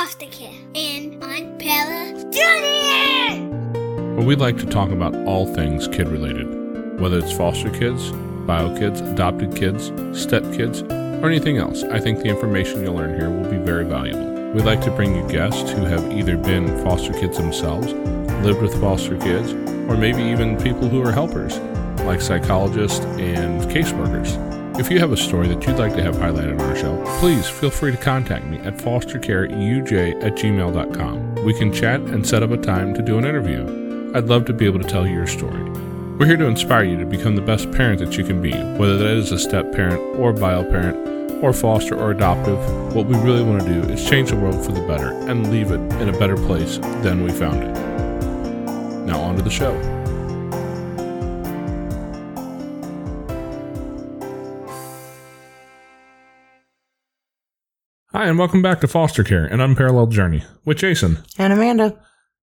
foster care. And! Well, we'd like to talk about all things kid related, whether it's foster kids, bio kids, adopted kids, step kids, or anything else. I think the information you'll learn here will be very valuable. We'd like to bring you guests who have either been foster kids themselves, lived with foster kids, or maybe even people who are helpers, like psychologists and caseworkers. If you have a story that you'd like to have highlighted on our show, please feel free to contact me at fostercareuj at gmail.com. We can chat and set up a time to do an interview. I'd love to be able to tell your story. We're here to inspire you to become the best parent that you can be, whether that is a step parent or bio parent or foster or adoptive. What we really want to do is change the world for the better and leave it in a better place than we found it. Now, on to the show. Hi, and welcome back to Foster Care, an unparalleled journey with Jason. And Amanda.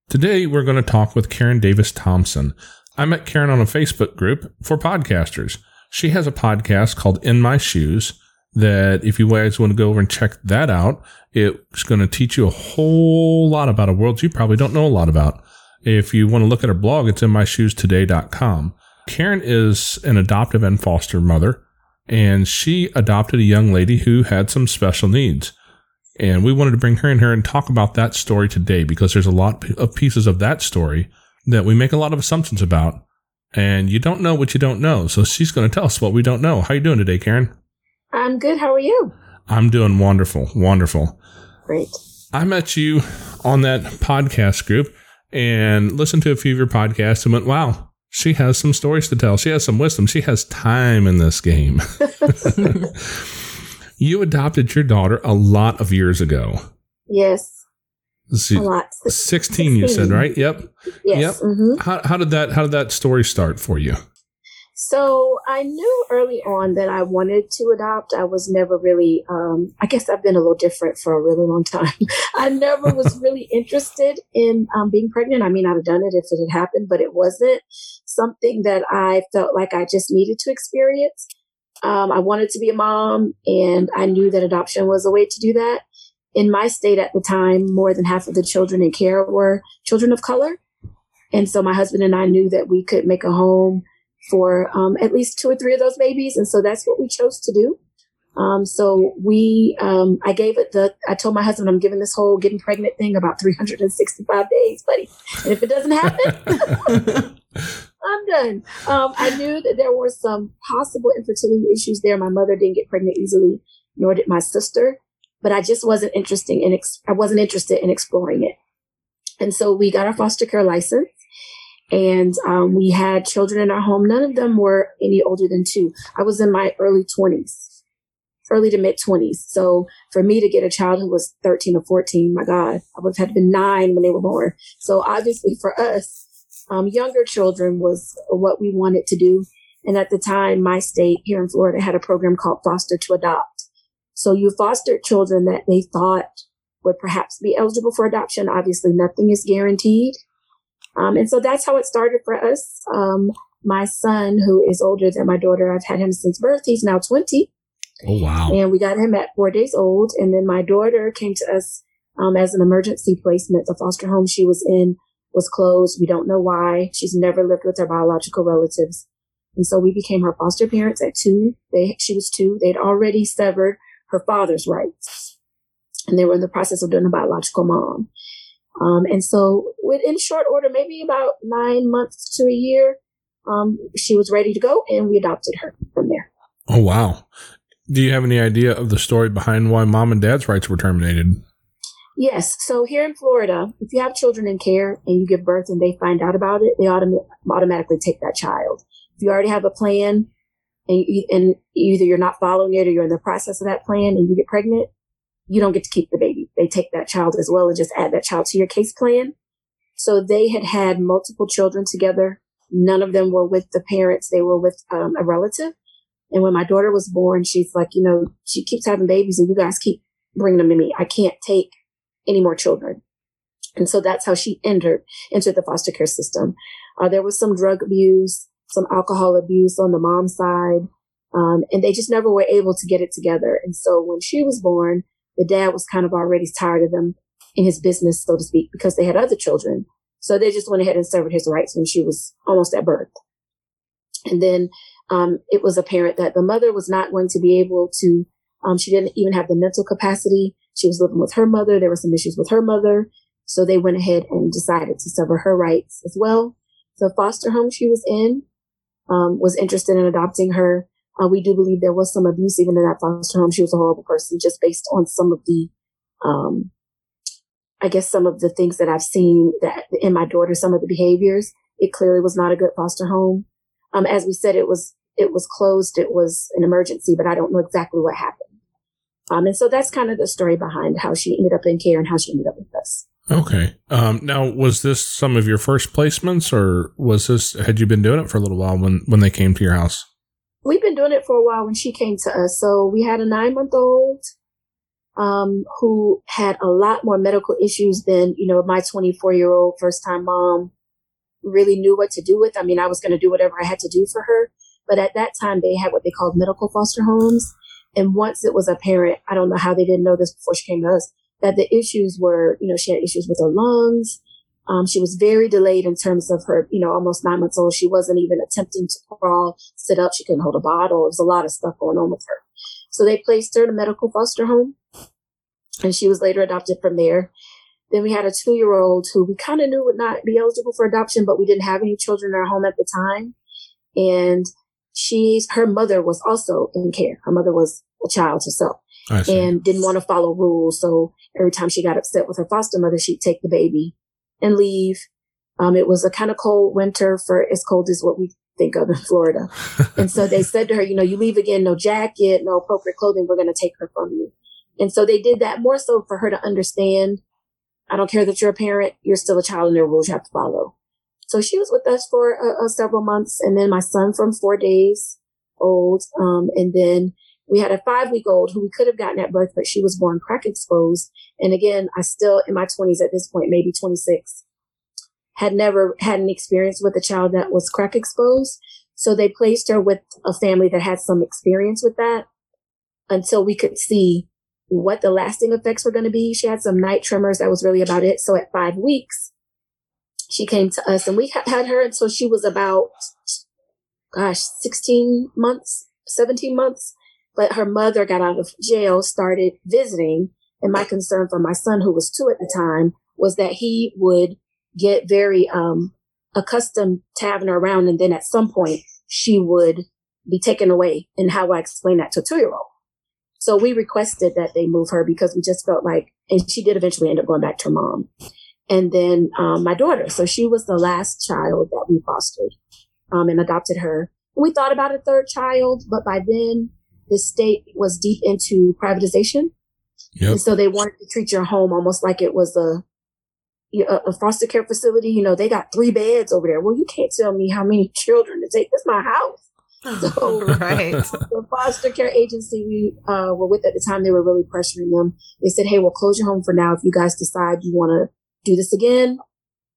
Today, we're going to talk with Karen Davis Thompson. I met Karen on a Facebook group for podcasters. She has a podcast called In My Shoes that if you guys want to go over and check that out, it's going to teach you a whole lot about a world you probably don't know a lot about. If you want to look at her blog, it's in myshoestoday.com. Karen is an adoptive and foster mother, and she adopted a young lady who had some special needs. And we wanted to bring her in here and talk about that story today because there's a lot of pieces of that story that we make a lot of assumptions about. And you don't know what you don't know. So she's going to tell us what we don't know. How you doing today, Karen? I'm good. How are you? I'm doing wonderful. Wonderful. Great. I met you on that podcast group and listened to a few of your podcasts and went, wow, she has some stories to tell. She has some wisdom. She has time in this game. you adopted your daughter a lot of years ago. Yes. See, a lot. 16, you said, right? Yep. Yes. Yep. hmm How, how did that how did that story start for you? So I knew early on that I wanted to adopt. I was never really, um, I guess I've been a little different for a really long time. I never was really interested in um, being pregnant. I mean, I'd have done it if it had happened, but it wasn't something that I felt like I just needed to experience. Um, I wanted to be a mom and I knew that adoption was a way to do that. In my state at the time, more than half of the children in care were children of color. And so my husband and I knew that we could make a home for um, at least two or three of those babies. And so that's what we chose to do. Um, so we, um, I gave it the, I told my husband, I'm giving this whole getting pregnant thing about 365 days, buddy. And if it doesn't happen, I'm done. Um, I knew that there were some possible infertility issues there. My mother didn't get pregnant easily, nor did my sister, but I just wasn't interested in, ex- I wasn't interested in exploring it. And so we got our foster care license and um, we had children in our home. None of them were any older than two. I was in my early 20s, early to mid 20s. So for me to get a child who was 13 or 14, my God, I would have had been nine when they were born. So obviously for us, um, younger children was what we wanted to do. And at the time, my state here in Florida had a program called Foster to Adopt. So you fostered children that they thought would perhaps be eligible for adoption. Obviously, nothing is guaranteed. Um, and so that's how it started for us. Um, my son, who is older than my daughter, I've had him since birth. He's now 20. Oh wow. And we got him at four days old. And then my daughter came to us um, as an emergency placement. The foster home she was in was closed. We don't know why. She's never lived with her biological relatives. And so we became her foster parents at two. They, she was two. They'd already severed her father's rights. And they were in the process of doing a biological mom. Um, and so within short order, maybe about nine months to a year, um, she was ready to go and we adopted her from there. Oh wow. Do you have any idea of the story behind why mom and dad's rights were terminated? Yes. So here in Florida, if you have children in care and you give birth and they find out about it, they autom- automatically take that child. If you already have a plan and, you, and either you're not following it or you're in the process of that plan and you get pregnant, you don't get to keep the baby. They take that child as well and just add that child to your case plan. So they had had multiple children together. None of them were with the parents. They were with um, a relative. And when my daughter was born, she's like, you know, she keeps having babies and you guys keep bringing them to me. I can't take any more children. And so that's how she entered, entered the foster care system. Uh, there was some drug abuse, some alcohol abuse on the mom's side. Um, and they just never were able to get it together. And so when she was born, the dad was kind of already tired of them in his business, so to speak, because they had other children. So they just went ahead and severed his rights when she was almost at birth. And then um, it was apparent that the mother was not going to be able to, um, she didn't even have the mental capacity. She was living with her mother. There were some issues with her mother. So they went ahead and decided to sever her rights as well. The foster home she was in um, was interested in adopting her. Uh, we do believe there was some abuse even in that foster home. She was a horrible person just based on some of the, um, I guess some of the things that I've seen that in my daughter, some of the behaviors. It clearly was not a good foster home. Um, as we said, it was it was closed. It was an emergency, but I don't know exactly what happened. Um, and so that's kind of the story behind how she ended up in care and how she ended up with us. Okay. Um, now, was this some of your first placements, or was this had you been doing it for a little while when when they came to your house? We've been doing it for a while when she came to us. So we had a nine month old um, who had a lot more medical issues than you know my 24 year old first time mom really knew what to do with. I mean, I was going to do whatever I had to do for her, but at that time they had what they called medical foster homes. And once it was apparent, I don't know how they didn't know this before she came to us, that the issues were, you know, she had issues with her lungs. Um, she was very delayed in terms of her, you know, almost nine months old. She wasn't even attempting to crawl, sit up. She couldn't hold a bottle. There was a lot of stuff going on with her. So they placed her in a medical foster home and she was later adopted from there. Then we had a two year old who we kind of knew would not be eligible for adoption, but we didn't have any children in our home at the time. And she's, her mother was also in care. Her mother was child herself and didn't want to follow rules. So every time she got upset with her foster mother, she'd take the baby and leave. Um, it was a kind of cold winter for as cold as what we think of in Florida. and so they said to her, you know, you leave again, no jacket, no appropriate clothing. We're going to take her from you. And so they did that more so for her to understand. I don't care that you're a parent. You're still a child and there are rules you have to follow. So she was with us for uh, uh, several months. And then my son from four days old. Um, and then we had a five week old who we could have gotten at birth, but she was born crack exposed. And again, I still in my twenties at this point, maybe 26, had never had an experience with a child that was crack exposed. So they placed her with a family that had some experience with that until we could see what the lasting effects were going to be. She had some night tremors. That was really about it. So at five weeks, she came to us and we had her until she was about, gosh, 16 months, 17 months. But her mother got out of jail, started visiting. And my concern for my son, who was two at the time, was that he would get very um, accustomed to having her around. And then at some point, she would be taken away. And how I explain that to a two year old. So we requested that they move her because we just felt like, and she did eventually end up going back to her mom. And then um, my daughter. So she was the last child that we fostered um, and adopted her. We thought about a third child, but by then the state was deep into privatization. Yep. And so they wanted to treat your home almost like it was a, a foster care facility. You know, they got three beds over there. Well, you can't tell me how many children to take. This my house. So, right. the foster care agency we uh, were with at the time, they were really pressuring them. They said, "Hey, we'll close your home for now. If you guys decide you want to do this again,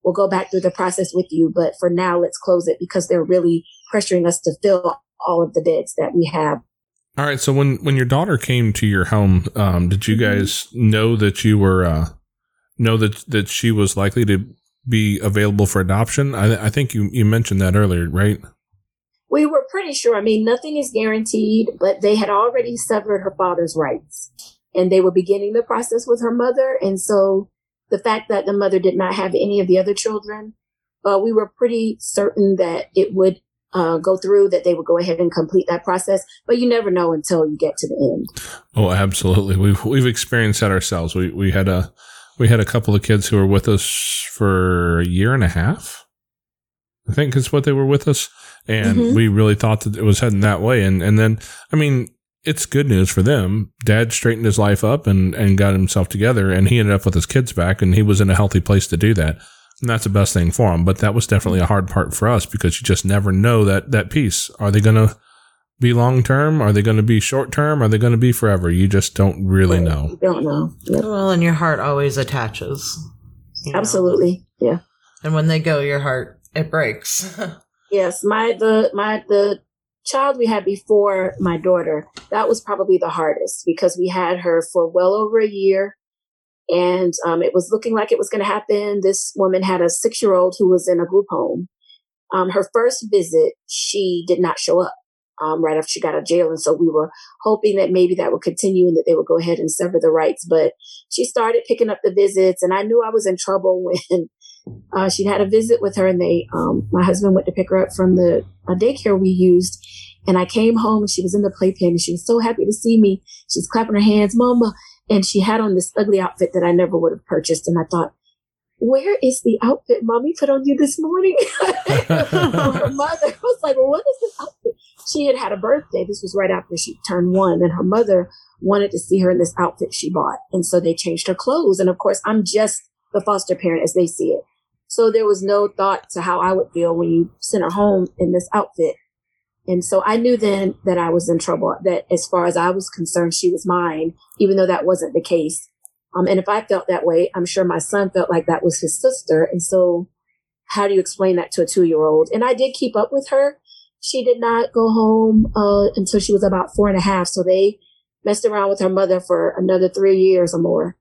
we'll go back through the process with you. But for now, let's close it because they're really pressuring us to fill all of the beds that we have." All right. So when when your daughter came to your home, um, did you mm-hmm. guys know that you were uh, know that that she was likely to be available for adoption? I, I think you you mentioned that earlier, right? we were pretty sure. I mean, nothing is guaranteed, but they had already severed her father's rights and they were beginning the process with her mother. And so the fact that the mother did not have any of the other children, uh, we were pretty certain that it would uh, go through, that they would go ahead and complete that process. But you never know until you get to the end. Oh, absolutely. We've we've experienced that ourselves. We we had a we had a couple of kids who were with us for a year and a half. I think is what they were with us and mm-hmm. we really thought that it was heading that way. And and then, I mean, it's good news for them. Dad straightened his life up and and got himself together, and he ended up with his kids back, and he was in a healthy place to do that. And that's the best thing for them. But that was definitely a hard part for us because you just never know that that piece. Are they going to be long term? Are they going to be short term? Are they going to be forever? You just don't really know. You don't know. Yep. Well, and your heart always attaches. You know? Absolutely. Yeah. And when they go, your heart it breaks. Yes, my the my the child we had before my daughter, that was probably the hardest because we had her for well over a year And um, it was looking like it was going to happen. This woman had a six year old who was in a group home. Um, her first visit, she did not show up um, right after she got out of jail. And so we were hoping that maybe that would continue and that they would go ahead and sever the rights. But she started picking up the visits, and I knew I was in trouble when uh, she had a visit with her, and they, um, my husband went to pick her up from the daycare we used. And I came home and she was in the playpen and she was so happy to see me. She's clapping her hands, Mama. And she had on this ugly outfit that I never would have purchased. And I thought, where is the outfit mommy put on you this morning? her mother was like, well, what is this outfit? She had had a birthday. This was right after she turned one and her mother wanted to see her in this outfit she bought. And so they changed her clothes. And of course, I'm just the foster parent as they see it. So there was no thought to how I would feel when you sent her home in this outfit. And so I knew then that I was in trouble, that as far as I was concerned, she was mine, even though that wasn't the case. Um, and if I felt that way, I'm sure my son felt like that was his sister. And so how do you explain that to a two year old? And I did keep up with her. She did not go home, uh, until she was about four and a half. So they messed around with her mother for another three years or more.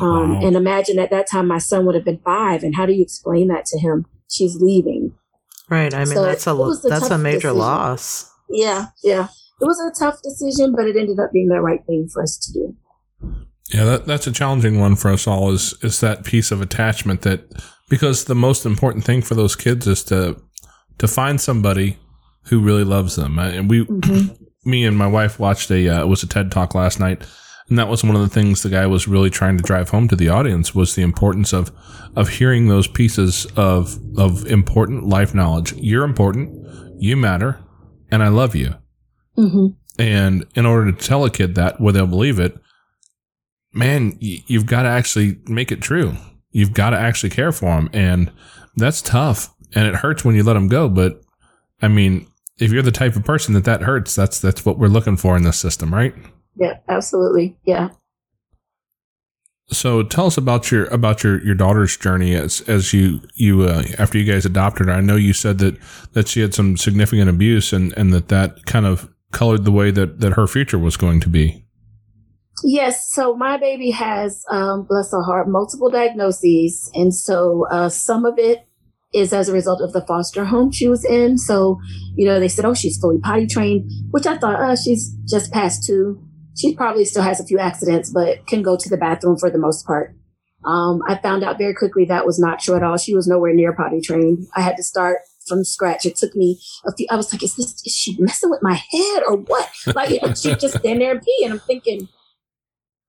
Um, wow. and imagine at that time my son would have been five. And how do you explain that to him? She's leaving. Right. I mean, so that's a, a that's a major decision. loss. Yeah. Yeah. It was a tough decision, but it ended up being the right thing for us to do. Yeah, that, that's a challenging one for us all is, is that piece of attachment that, because the most important thing for those kids is to, to find somebody who really loves them. And we, mm-hmm. me and my wife watched a, uh, it was a TED talk last night. And that was one of the things the guy was really trying to drive home to the audience was the importance of, of hearing those pieces of, of important life knowledge. You're important. You matter. And I love you. Mm-hmm. And in order to tell a kid that, where they'll believe it, man, you've got to actually make it true. You've got to actually care for them. And that's tough. And it hurts when you let them go. But I mean, if you're the type of person that that hurts, that's, that's what we're looking for in this system, right? Yeah, absolutely. Yeah. So tell us about your about your, your daughter's journey as as you you uh, after you guys adopted her. I know you said that that she had some significant abuse and and that that kind of colored the way that that her future was going to be. Yes. So my baby has, um, bless her heart, multiple diagnoses. And so uh, some of it is as a result of the foster home she was in. So, you know, they said, oh, she's fully potty trained, which I thought, uh, she's just past two. She probably still has a few accidents, but can go to the bathroom for the most part. Um, I found out very quickly that was not true at all. She was nowhere near potty trained. I had to start from scratch. It took me a few, I was like, is this, is she messing with my head or what? Like, she just stand there and pee. And I'm thinking,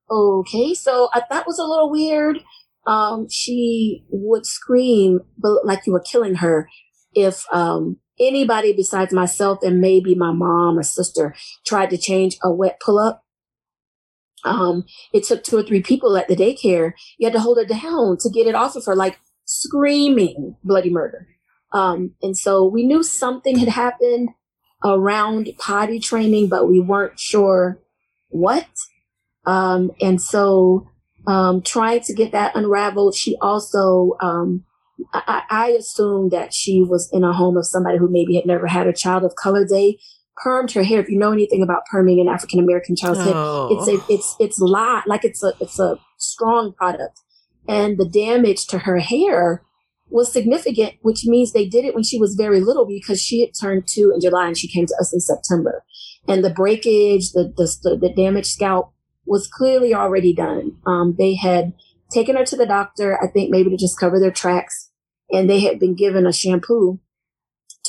okay. So I thought was a little weird. Um, she would scream but like you were killing her if, um, anybody besides myself and maybe my mom or sister tried to change a wet pull up. Um, it took two or three people at the daycare. You had to hold her down to get it off of her, like screaming bloody murder. Um, and so we knew something had happened around potty training, but we weren't sure what. Um, and so, um, trying to get that unraveled, she also, um, I, I assumed that she was in a home of somebody who maybe had never had a child of color. They permed her hair. If you know anything about perming an African American child's oh. head, it's a, it's, it's lot like it's a, it's a strong product. And the damage to her hair was significant, which means they did it when she was very little because she had turned two in July and she came to us in September. And the breakage, the, the, the damaged scalp was clearly already done. Um, they had taken her to the doctor, I think maybe to just cover their tracks, and they had been given a shampoo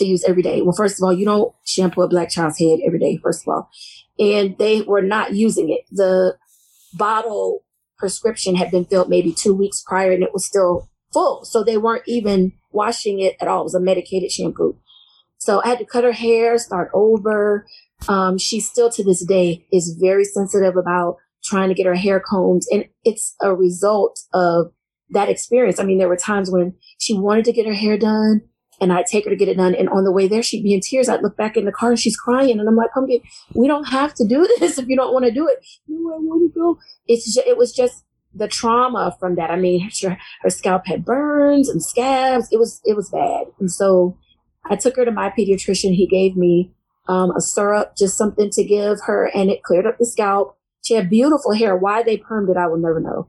to use every day. Well, first of all, you don't shampoo a black child's head every day, first of all. And they were not using it. The bottle prescription had been filled maybe two weeks prior and it was still full. So they weren't even washing it at all. It was a medicated shampoo. So I had to cut her hair, start over. Um, she still to this day is very sensitive about trying to get her hair combed. And it's a result of that experience. I mean, there were times when she wanted to get her hair done and I'd take her to get it done. And on the way there, she'd be in tears. I'd look back in the car and she's crying. And I'm like, pumpkin, we don't have to do this if you don't want to do it. No, I want to go. It's just, it was just the trauma from that. I mean, her, her scalp had burns and scabs. It was, it was bad. And so I took her to my pediatrician. He gave me um, a syrup, just something to give her, and it cleared up the scalp. She had beautiful hair. Why they permed it, I will never know.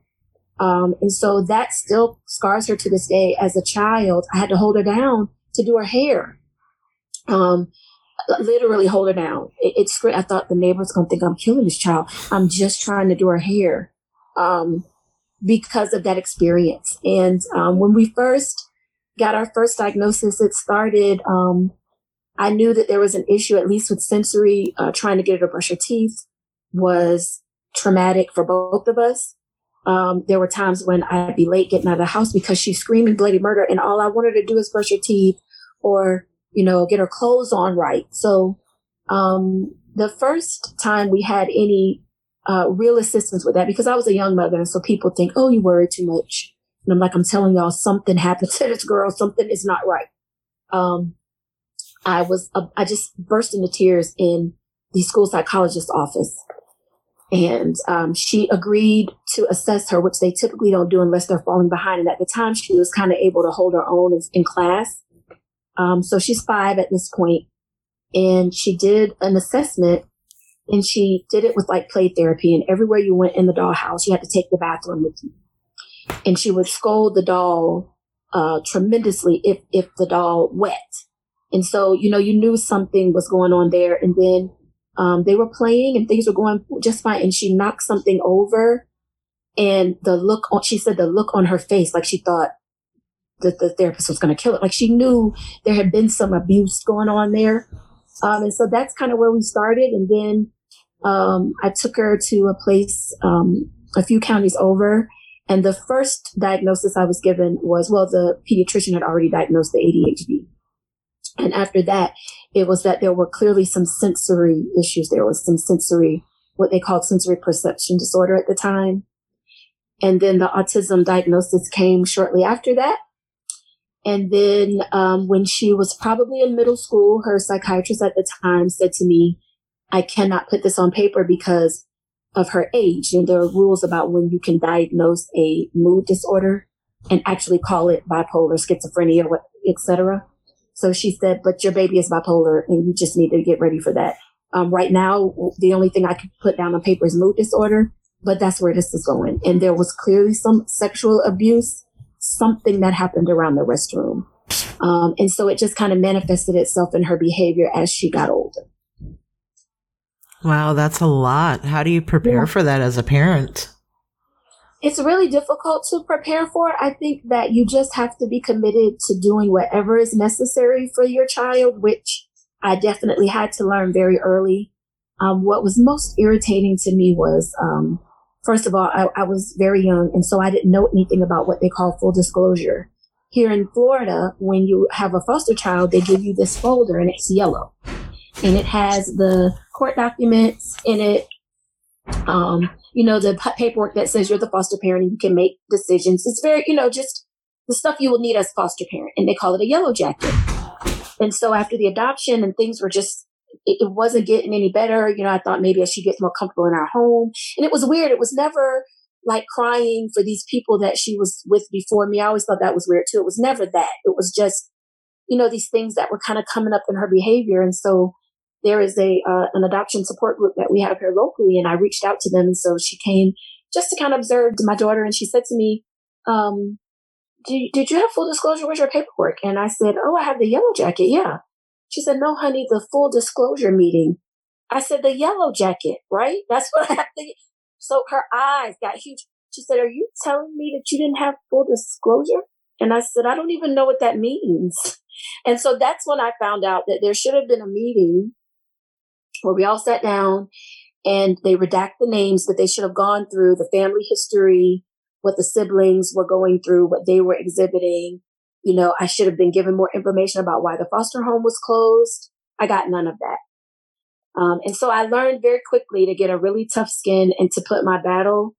Um, and so that still scars her to this day. As a child, I had to hold her down to do her hair. Um, literally hold her down. It, it's great. I thought the neighbor's going to think I'm killing this child. I'm just trying to do her hair. Um, because of that experience. And, um, when we first got our first diagnosis, it started, um, I knew that there was an issue, at least with sensory, uh, trying to get her to brush her teeth was traumatic for both of us. Um, there were times when I'd be late getting out of the house because she's screaming bloody murder and all I wanted to do is brush her teeth or, you know, get her clothes on right. So, um, the first time we had any, uh, real assistance with that because I was a young mother. And so people think, oh, you worry too much. And I'm like, I'm telling y'all something happened to this girl. Something is not right. Um, I was, uh, I just burst into tears in the school psychologist's office and um, she agreed to assess her, which they typically don't do unless they're falling behind. And at the time, she was kind of able to hold her own in, in class. Um, so she's five at this point, and she did an assessment, and she did it with like play therapy. And everywhere you went in the dollhouse, you had to take the bathroom with you, and she would scold the doll uh, tremendously if if the doll wet. And so you know you knew something was going on there, and then um, they were playing and things were going just fine. And she knocked something over and the look on, she said the look on her face, like she thought that the therapist was going to kill it. Like she knew there had been some abuse going on there. Um, and so that's kind of where we started. And then, um, I took her to a place, um, a few counties over. And the first diagnosis I was given was, well, the pediatrician had already diagnosed the ADHD. And after that, it was that there were clearly some sensory issues. There was some sensory, what they called sensory perception disorder at the time. And then the autism diagnosis came shortly after that. And then um, when she was probably in middle school, her psychiatrist at the time said to me, I cannot put this on paper because of her age. And there are rules about when you can diagnose a mood disorder and actually call it bipolar, schizophrenia, etc. So she said, but your baby is bipolar and you just need to get ready for that. Um, right now, the only thing I could put down on paper is mood disorder, but that's where this is going. And there was clearly some sexual abuse, something that happened around the restroom. Um, and so it just kind of manifested itself in her behavior as she got older. Wow, that's a lot. How do you prepare yeah. for that as a parent? It's really difficult to prepare for. I think that you just have to be committed to doing whatever is necessary for your child, which I definitely had to learn very early. Um, what was most irritating to me was, um, first of all, I, I was very young, and so I didn't know anything about what they call full disclosure. Here in Florida, when you have a foster child, they give you this folder and it's yellow. And it has the court documents in it, um, you know, the paperwork that says you're the foster parent and you can make decisions. It's very, you know, just the stuff you will need as foster parent. And they call it a yellow jacket. And so after the adoption and things were just, it, it wasn't getting any better. You know, I thought maybe as she gets more comfortable in our home. And it was weird. It was never like crying for these people that she was with before me. I always thought that was weird too. It was never that. It was just, you know, these things that were kind of coming up in her behavior. And so there is a uh, an adoption support group that we have here locally, and I reached out to them, and so she came just to kind of observe my daughter, and she said to me, um, did, did you have full disclosure? Where's your paperwork? And I said, oh, I have the yellow jacket. Yeah. She said, no, honey, the full disclosure meeting. I said, the yellow jacket, right? That's what I have to. So her eyes got huge. She said, are you telling me that you didn't have full disclosure? And I said, I don't even know what that means. And so that's when I found out that there should have been a meeting where we all sat down and they redact the names that they should have gone through, the family history, what the siblings were going through, what they were exhibiting. You know, I should have been given more information about why the foster home was closed. I got none of that. Um, and so I learned very quickly to get a really tough skin and to put my battle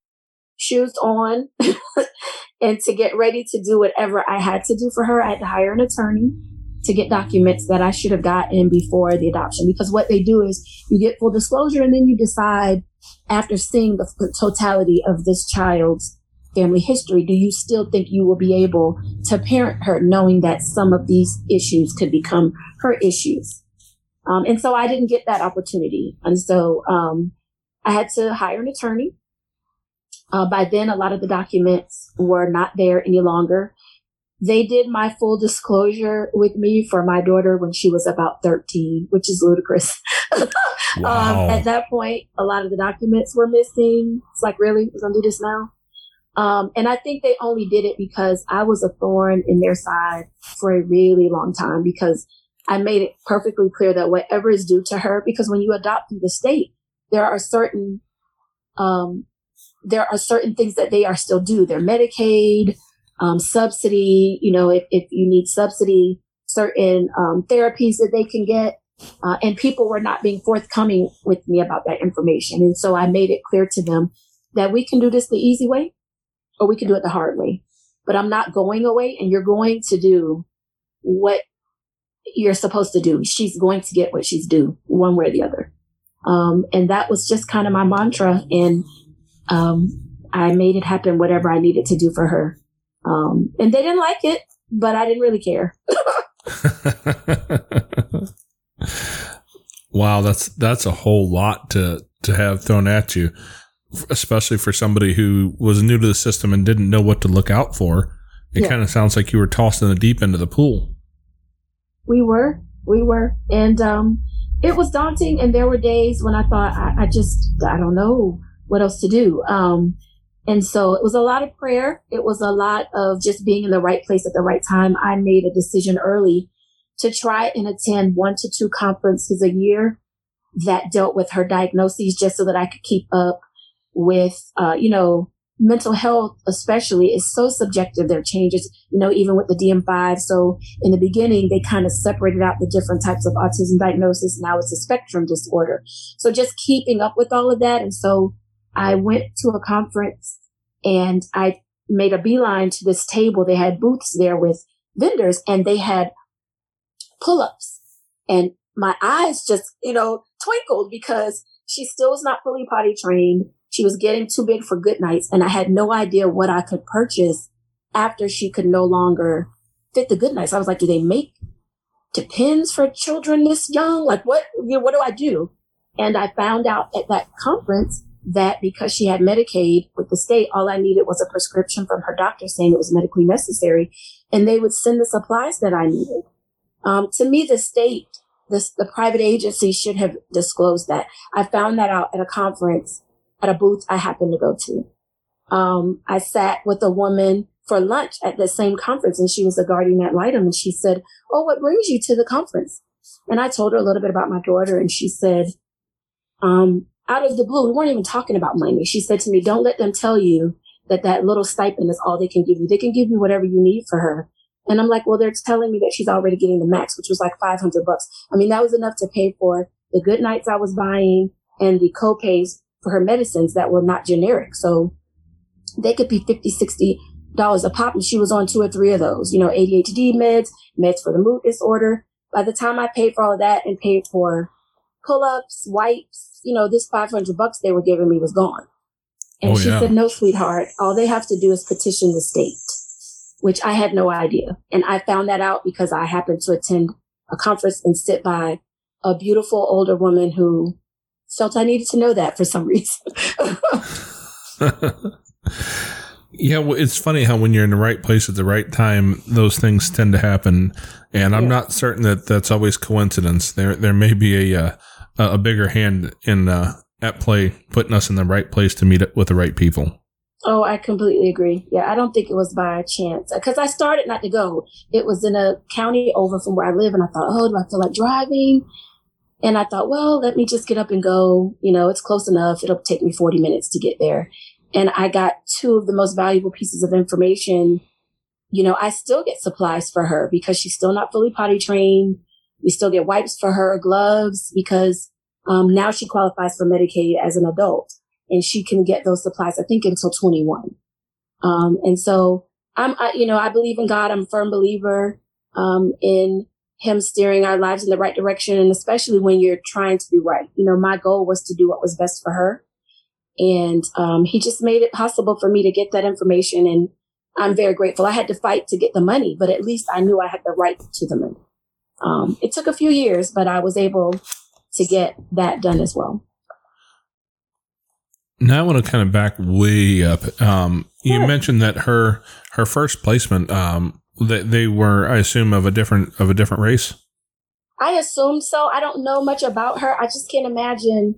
shoes on and to get ready to do whatever I had to do for her. I had to hire an attorney to get documents that I should have gotten before the adoption. Because what they do is you get full disclosure and then you decide after seeing the totality of this child's family history, do you still think you will be able to parent her knowing that some of these issues could become her issues? Um, and so I didn't get that opportunity. And so, um, I had to hire an attorney. Uh, by then, a lot of the documents were not there any longer. They did my full disclosure with me for my daughter when she was about 13, which is ludicrous. Um, wow. um, at that point, a lot of the documents were missing. It's like, really? We're going to do this now? Um, and I think they only did it because I was a thorn in their side for a really long time because I made it perfectly clear that whatever is due to her, because when you adopt through the state, there are certain, um, there are certain things that they are still due. Their Medicaid, um, subsidy, you know, if, if you need subsidy, certain um, therapies that they can get. Uh, and people were not being forthcoming with me about that information. And so I made it clear to them that we can do this the easy way or we can do it the hard way. But I'm not going away and you're going to do what you're supposed to do. She's going to get what she's due one way or the other. Um, and that was just kind of my mantra. And um, I made it happen, whatever I needed to do for her. Um, and they didn't like it, but I didn't really care. wow, that's that's a whole lot to to have thrown at you, especially for somebody who was new to the system and didn't know what to look out for. It yeah. kind of sounds like you were tossed in the deep end of the pool. We were, we were, and um, it was daunting. And there were days when I thought, I, I just, I don't know what else to do. Um, and so it was a lot of prayer. It was a lot of just being in the right place at the right time. I made a decision early to try and attend one to two conferences a year that dealt with her diagnoses just so that I could keep up with, uh, you know, mental health, especially is so subjective. There are changes, you know, even with the DM5. So in the beginning, they kind of separated out the different types of autism diagnosis. Now it's a spectrum disorder. So just keeping up with all of that. And so I went to a conference and I made a beeline to this table. They had booths there with vendors and they had pull-ups and my eyes just, you know, twinkled because she still was not fully potty trained. She was getting too big for GoodNites and I had no idea what I could purchase after she could no longer fit the GoodNites. I was like, do they make depends for children this young? Like what, you know, what do I do? And I found out at that conference that because she had Medicaid with the state, all I needed was a prescription from her doctor saying it was medically necessary, and they would send the supplies that I needed. Um, to me, the state, this, the private agency should have disclosed that. I found that out at a conference at a booth I happened to go to. Um, I sat with a woman for lunch at the same conference and she was a guardian ad litem and she said, Oh, what brings you to the conference? And I told her a little bit about my daughter and she said, um, out of the blue, we weren't even talking about money. She said to me, don't let them tell you that that little stipend is all they can give you. They can give you whatever you need for her. And I'm like, well, they're telling me that she's already getting the max, which was like 500 bucks. I mean, that was enough to pay for the GoodNites I was buying and the co-pays for her medicines that were not generic. So they could be 50, 60 dollars a pop. And she was on two or three of those, you know, ADHD meds, meds for the mood disorder. By the time I paid for all of that and paid for pull-ups, wipes, you know, this 500 bucks they were giving me was gone. And oh, she yeah. said, no, sweetheart, all they have to do is petition the state, which I had no idea. And I found that out because I happened to attend a conference and sit by a beautiful older woman who felt I needed to know that for some reason. yeah, well, it's funny how when you're in the right place at the right time, those things tend to happen. And I'm yeah. not certain that that's always coincidence. There, there may be a, uh, a bigger hand in uh, at play, putting us in the right place to meet up with the right people. Oh, I completely agree. Yeah, I don't think it was by chance because I started not to go. It was in a county over from where I live, and I thought, oh, do I feel like driving? And I thought, well, let me just get up and go. You know, it's close enough. It'll take me 40 minutes to get there. And I got two of the most valuable pieces of information. You know, I still get supplies for her because she's still not fully potty trained. We still get wipes for her, gloves, because um, now she qualifies for Medicaid as an adult and she can get those supplies, I think, until 21. Um, and so I'm, I, you know, I believe in God. I'm a firm believer um, in Him steering our lives in the right direction, and especially when you're trying to do right. You know, my goal was to do what was best for her, and um, He just made it possible for me to get that information, and I'm very grateful. I had to fight to get the money, but at least I knew I had the right to the money. Um, it took a few years, but I was able to get that done as well. Now I want to kind of back way up. Um, you sure. mentioned that her her first placement, um, they, they were, I assume, of a different of a different race. I assume so. I don't know much about her. I just can't imagine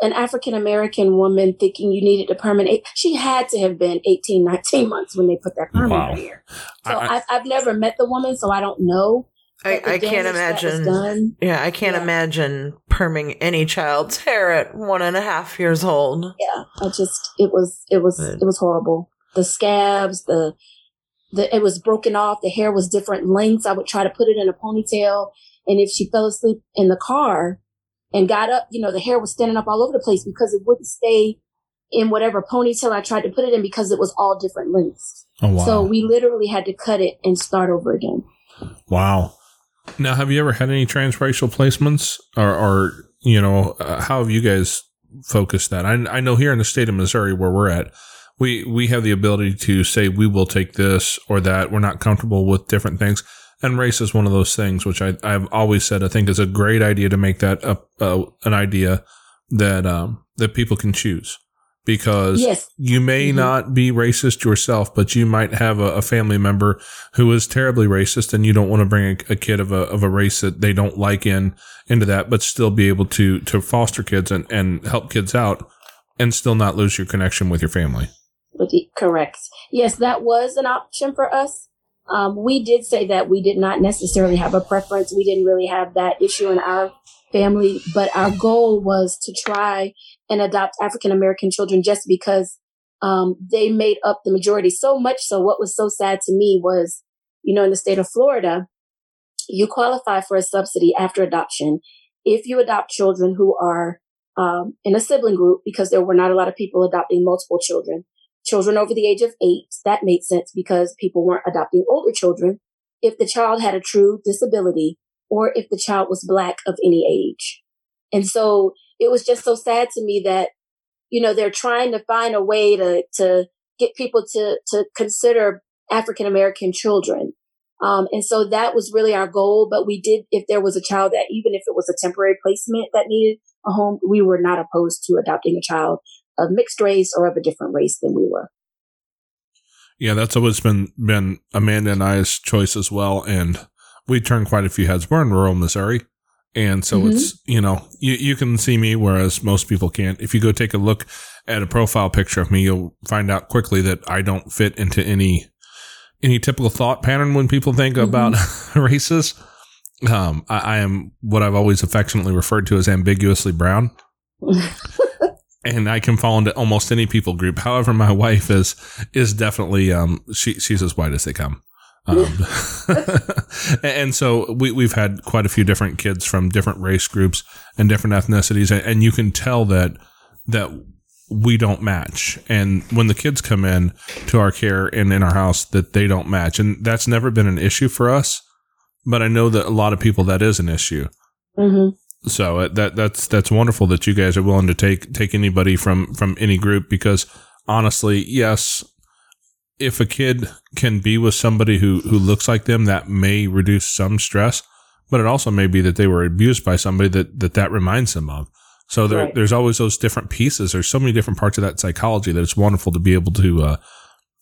an African American woman thinking you needed a permanent. She had to have been 18, 19 months when they put that permanent wow. here. So I, have I've never met the woman, so I don't know. I, I can't imagine. Yeah, I can't yeah. imagine perming any child's hair at one and a half years old. Yeah, I just it was it was but, it was horrible. The scabs, the the it was broken off. The hair was different lengths. I would try to put it in a ponytail, and if she fell asleep in the car and got up, you know, the hair was standing up all over the place because it wouldn't stay in whatever ponytail I tried to put it in because it was all different lengths. Oh, wow. So we literally had to cut it and start over again. Wow. Now, have you ever had any transracial placements, or, or you know, uh, how have you guys focused that? I, I know here in the state of Missouri, where we're at, we we have the ability to say we will take this or that. We're not comfortable with different things, and race is one of those things which I I've always said I think is a great idea to make that a, uh, an idea that um, that people can choose because yes. you may mm-hmm. not be racist yourself, but you might have a, a, family member who is terribly racist, and you don't want to bring a, a, kid of a of a race that they don't like in into that, but still be able to to foster kids and and help kids out, and still not lose your connection with your family. Correct. Yes, that was an option for us. Um, we did say that we did not necessarily have a preference. We didn't really have that issue in our family, but our goal was to try and adopt African American children just because um, they made up the majority. So much so, what was so sad to me was, you know, in the state of Florida, you qualify for a subsidy after adoption if you adopt children who are um, in a sibling group because there were not a lot of people adopting multiple children. Children over the age of eight, that made sense because people weren't adopting older children. If the child had a true disability or if the child was black of any age. And so it was just so sad to me that, you know, they're trying to find a way to, to get people to, to consider African American children. Um, and so that was really our goal. But we did, if there was a child that, even if it was a temporary placement that needed a home, we were not opposed to adopting a child of mixed race or of a different race than we were. Yeah, that's always been been Amanda and I's choice as well, and we turned quite a few heads. We're in rural Missouri, and so mm-hmm. it's, you know, you, you can see me, whereas most people can't. If you go take a look at a profile picture of me, you'll find out quickly that I don't fit into any, any typical thought pattern when people think mm-hmm. about races. Um, I, I, am what I've always affectionately referred to as ambiguously brown. and I can fall into almost any people group. However, my wife is, is definitely, um, she, she's as white as they come. Um, and so we, we've had quite a few different kids from different race groups and different ethnicities. And you can tell that, that we don't match. And when the kids come in to our care and in our house, that they don't match. And that's never been an issue for us. But I know that a lot of people that is an issue. Mm-hmm. So uh, that that's that's wonderful that you guys are willing to take take anybody from from any group because honestly, yes, if a kid can be with somebody who, who looks like them, that may reduce some stress, but it also may be that they were abused by somebody that that, that reminds them of. So there, right. there's always those different pieces. There's so many different parts of that psychology that it's wonderful to be able to, uh,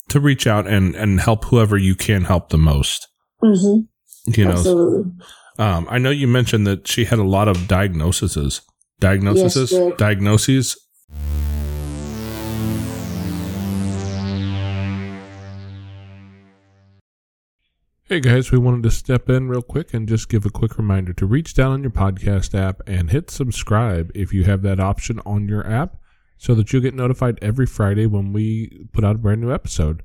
to reach out and, and help whoever you can help the most. Mm-hmm. You know, Absolutely. Um, I know you mentioned that she had a lot of diagnoses, diagnoses, yes, diagnoses Hey guys, we wanted to step in real quick and just give a quick reminder to reach down on your podcast app and hit subscribe if you have that option on your app so that you'll get notified every Friday when we put out a brand new episode.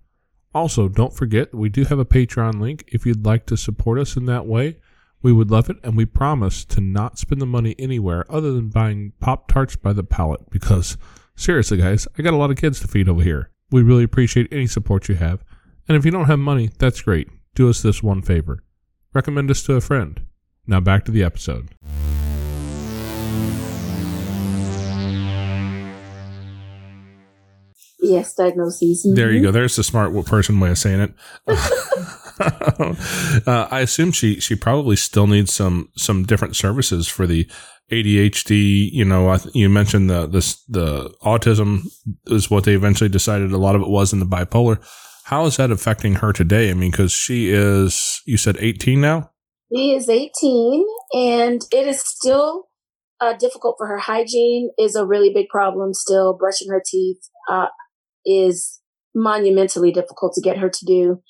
Also, don't forget we do have a Patreon link if you'd like to support us in that way. We would love it, and we promise to not spend the money anywhere other than buying Pop Tarts by the pallet because, seriously, guys, I got a lot of kids to feed over here. We really appreciate any support you have. And if you don't have money, that's great do us this one favor recommend us to a friend. Now back to the episode. Yes, diagnoses. Mm-hmm. There you go. There's the smart person way of saying it. uh, I assume she she probably still needs some some different services for the ADHD. You know, you mentioned the this the autism is what they eventually decided. A lot of it was in the bipolar. How is that affecting her today? I mean, because she is, you said 18 now. She is 18, and it is still uh, difficult for her. Hygiene is a really big problem. Still, brushing her teeth uh, is monumentally difficult to get her to do.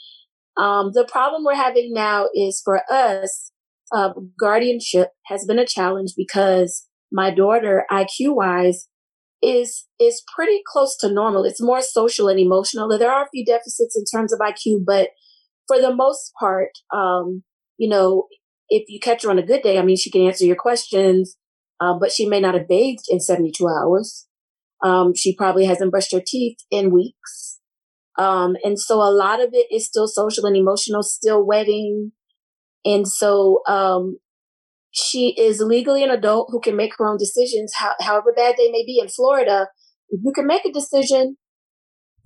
Um, the problem we're having now is for us, uh, guardianship has been a challenge because my daughter, IQ wise, is is pretty close to normal. It's more social and emotional. There are a few deficits in terms of IQ, but for the most part, um, you know, if you catch her on a good day, I mean, she can answer your questions, uh, but she may not have bathed in 72 hours. Um, she probably hasn't brushed her teeth in weeks. Um, and so a lot of it is still social and emotional, still wetting. And so, um, she is legally an adult who can make her own decisions, how, however bad they may be in Florida. If you can make a decision,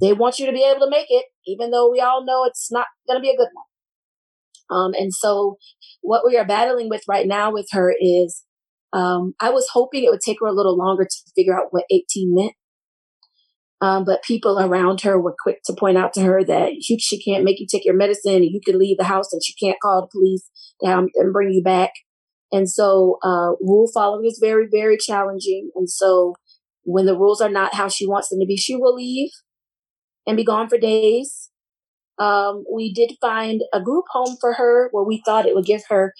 they want you to be able to make it, even though we all know it's not going to be a good one. Um, and so what we are battling with right now with her is, um, I was hoping it would take her a little longer to figure out what 18 meant. Um, but people around her were quick to point out to her that you, she can't make you take your medicine and you can leave the house and she can't call the police down and bring you back. And so, uh, rule following is very, very challenging. And so when the rules are not how she wants them to be, she will leave and be gone for days. Um, we did find a group home for her where we thought it would give her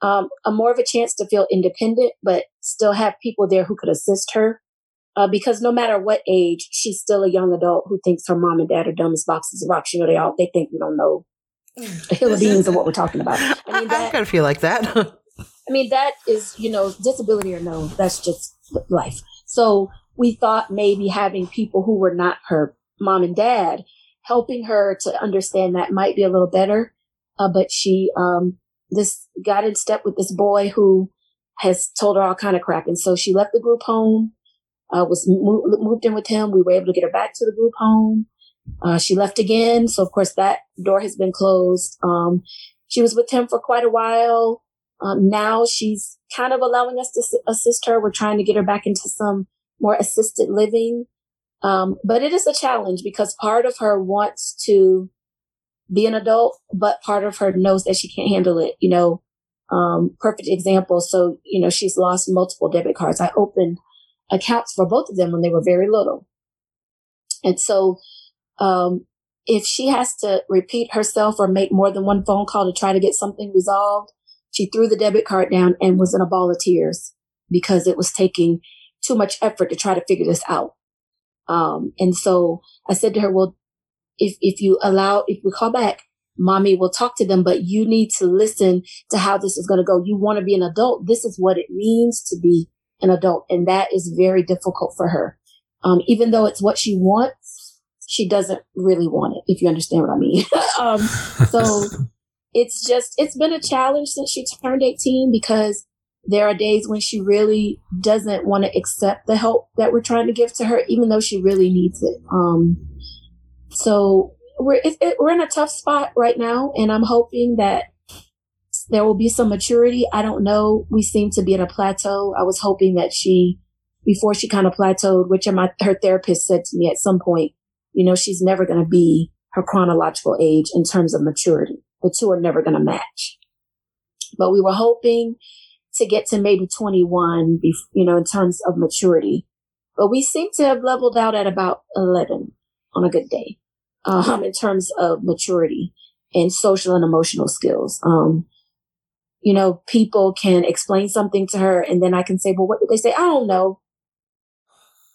um, a more of a chance to feel independent, but still have people there who could assist her. Uh, because no matter what age, she's still a young adult who thinks her mom and dad are dumb as boxes of rocks. You know, they all they think we don't know a hill of beans of what we're talking about. I mean, that, I kind of feel like that. I mean, that is, you know, disability or no, that's just life. So we thought maybe having people who were not her mom and dad helping her to understand that might be a little better. Uh, but she, um, this got in step with this boy who has told her all kind of crap. And so she left the group home, uh, was mo- moved in with him. We were able to get her back to the group home. Uh, she left again. So of course that door has been closed. Um, she was with him for quite a while. Um, now she's kind of allowing us to assist her. We're trying to get her back into some more assisted living. Um, but it is a challenge because part of her wants to be an adult, but part of her knows that she can't handle it. You know, um, perfect example. So, you know, she's lost multiple debit cards. I opened accounts for both of them when they were very little. And so, um, if she has to repeat herself or make more than one phone call to try to get something resolved, she threw the debit card down and was in a ball of tears because it was taking too much effort to try to figure this out. Um, and so I said to her, well, if, if you allow, if we call back, mommy will talk to them, but you need to listen to how this is going to go. You want to be an adult. This is what it means to be an adult. And that is very difficult for her. Um, even though it's what she wants, she doesn't really want it, if you understand what I mean. um, so it's just, it's been a challenge since she turned 18 because there are days when she really doesn't want to accept the help that we're trying to give to her, even though she really needs it. Um, so we're, it, it, we're in a tough spot right now, and I'm hoping that there will be some maturity. I don't know. We seem to be at a plateau. I was hoping that she, before she kind of plateaued, which my, her therapist said to me at some point, you know, she's never going to be her chronological age in terms of maturity the two are never going to match. But we were hoping to get to maybe 21, you know, in terms of maturity. But we seem to have leveled out at about 11 on a good day, um, in terms of maturity and social and emotional skills. Um, you know, people can explain something to her and then I can say, well, what did they say? I don't know.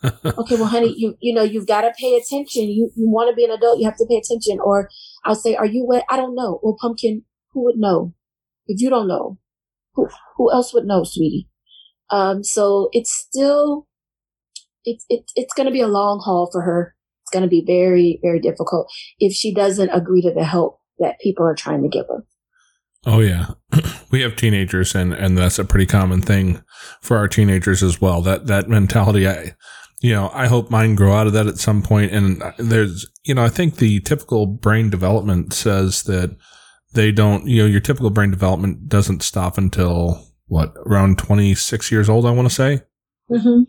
Okay, well, honey, you you know you've got to pay attention. You you want to be an adult, you have to pay attention. Or I'll say, are you wet? I don't know. Well, pumpkin, who would know? If you don't know, who who else would know, sweetie? Um, so it's still it's it's it's going to be a long haul for her. It's going to be very very difficult if she doesn't agree to the help that people are trying to give her. Oh yeah, we have teenagers, and and that's a pretty common thing for our teenagers as well. That that mentality. I you know, I hope mine grow out of that at some point. And there's, you know, I think the typical brain development says that they don't, you know, your typical brain development doesn't stop until what around 26 years old, I want to say. Mm-hmm.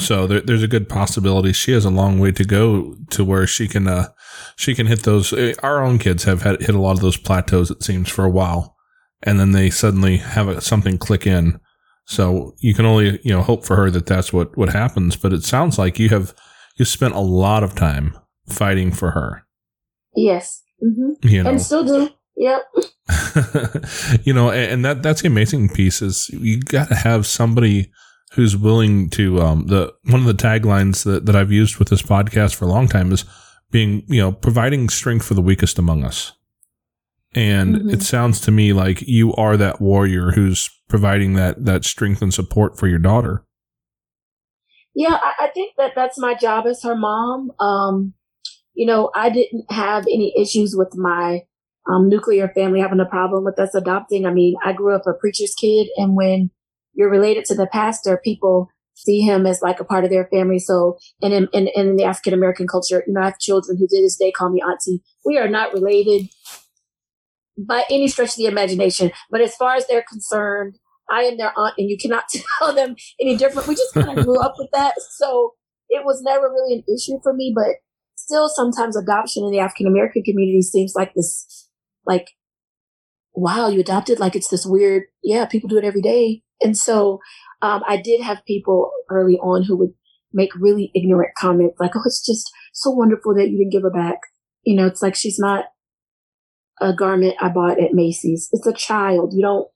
So there, there's a good possibility she has a long way to go to where she can uh, she can hit those. Eh, our own kids have had, hit a lot of those plateaus. It seems for a while, and then they suddenly have a, something click in. So you can only you know hope for her that that's what what happens. But it sounds like you have you spent a lot of time fighting for her. Yes, mm-hmm. you know, and still do. Yep. you know, and, and that that's the amazing piece is you got to have somebody who's willing to um, the one of the taglines that, that I've used with this podcast for a long time is being you know providing strength for the weakest among us. And mm-hmm. it sounds to me like you are that warrior who's providing that that strength and support for your daughter. Yeah, I, I think that that's my job as her mom. Um, you know, I didn't have any issues with my um, nuclear family having a problem with us adopting. I mean, I grew up a preacher's kid, and when you're related to the pastor, people see him as like a part of their family. So, and in, in, in the African American culture, you know, I have children who to this day call me auntie. We are not related by any stretch of the imagination. But as far as they're concerned, I am their aunt and you cannot tell them any different. We just kind of grew up with that. So it was never really an issue for me, but still sometimes adoption in the African American community seems like this, like, wow, you adopted like it's this weird, yeah, people do it every day. And so um, I did have people early on who would make really ignorant comments like, oh, it's just so wonderful that you didn't give her back. You know, it's like she's not a garment I bought at Macy's. It's a child. You don't,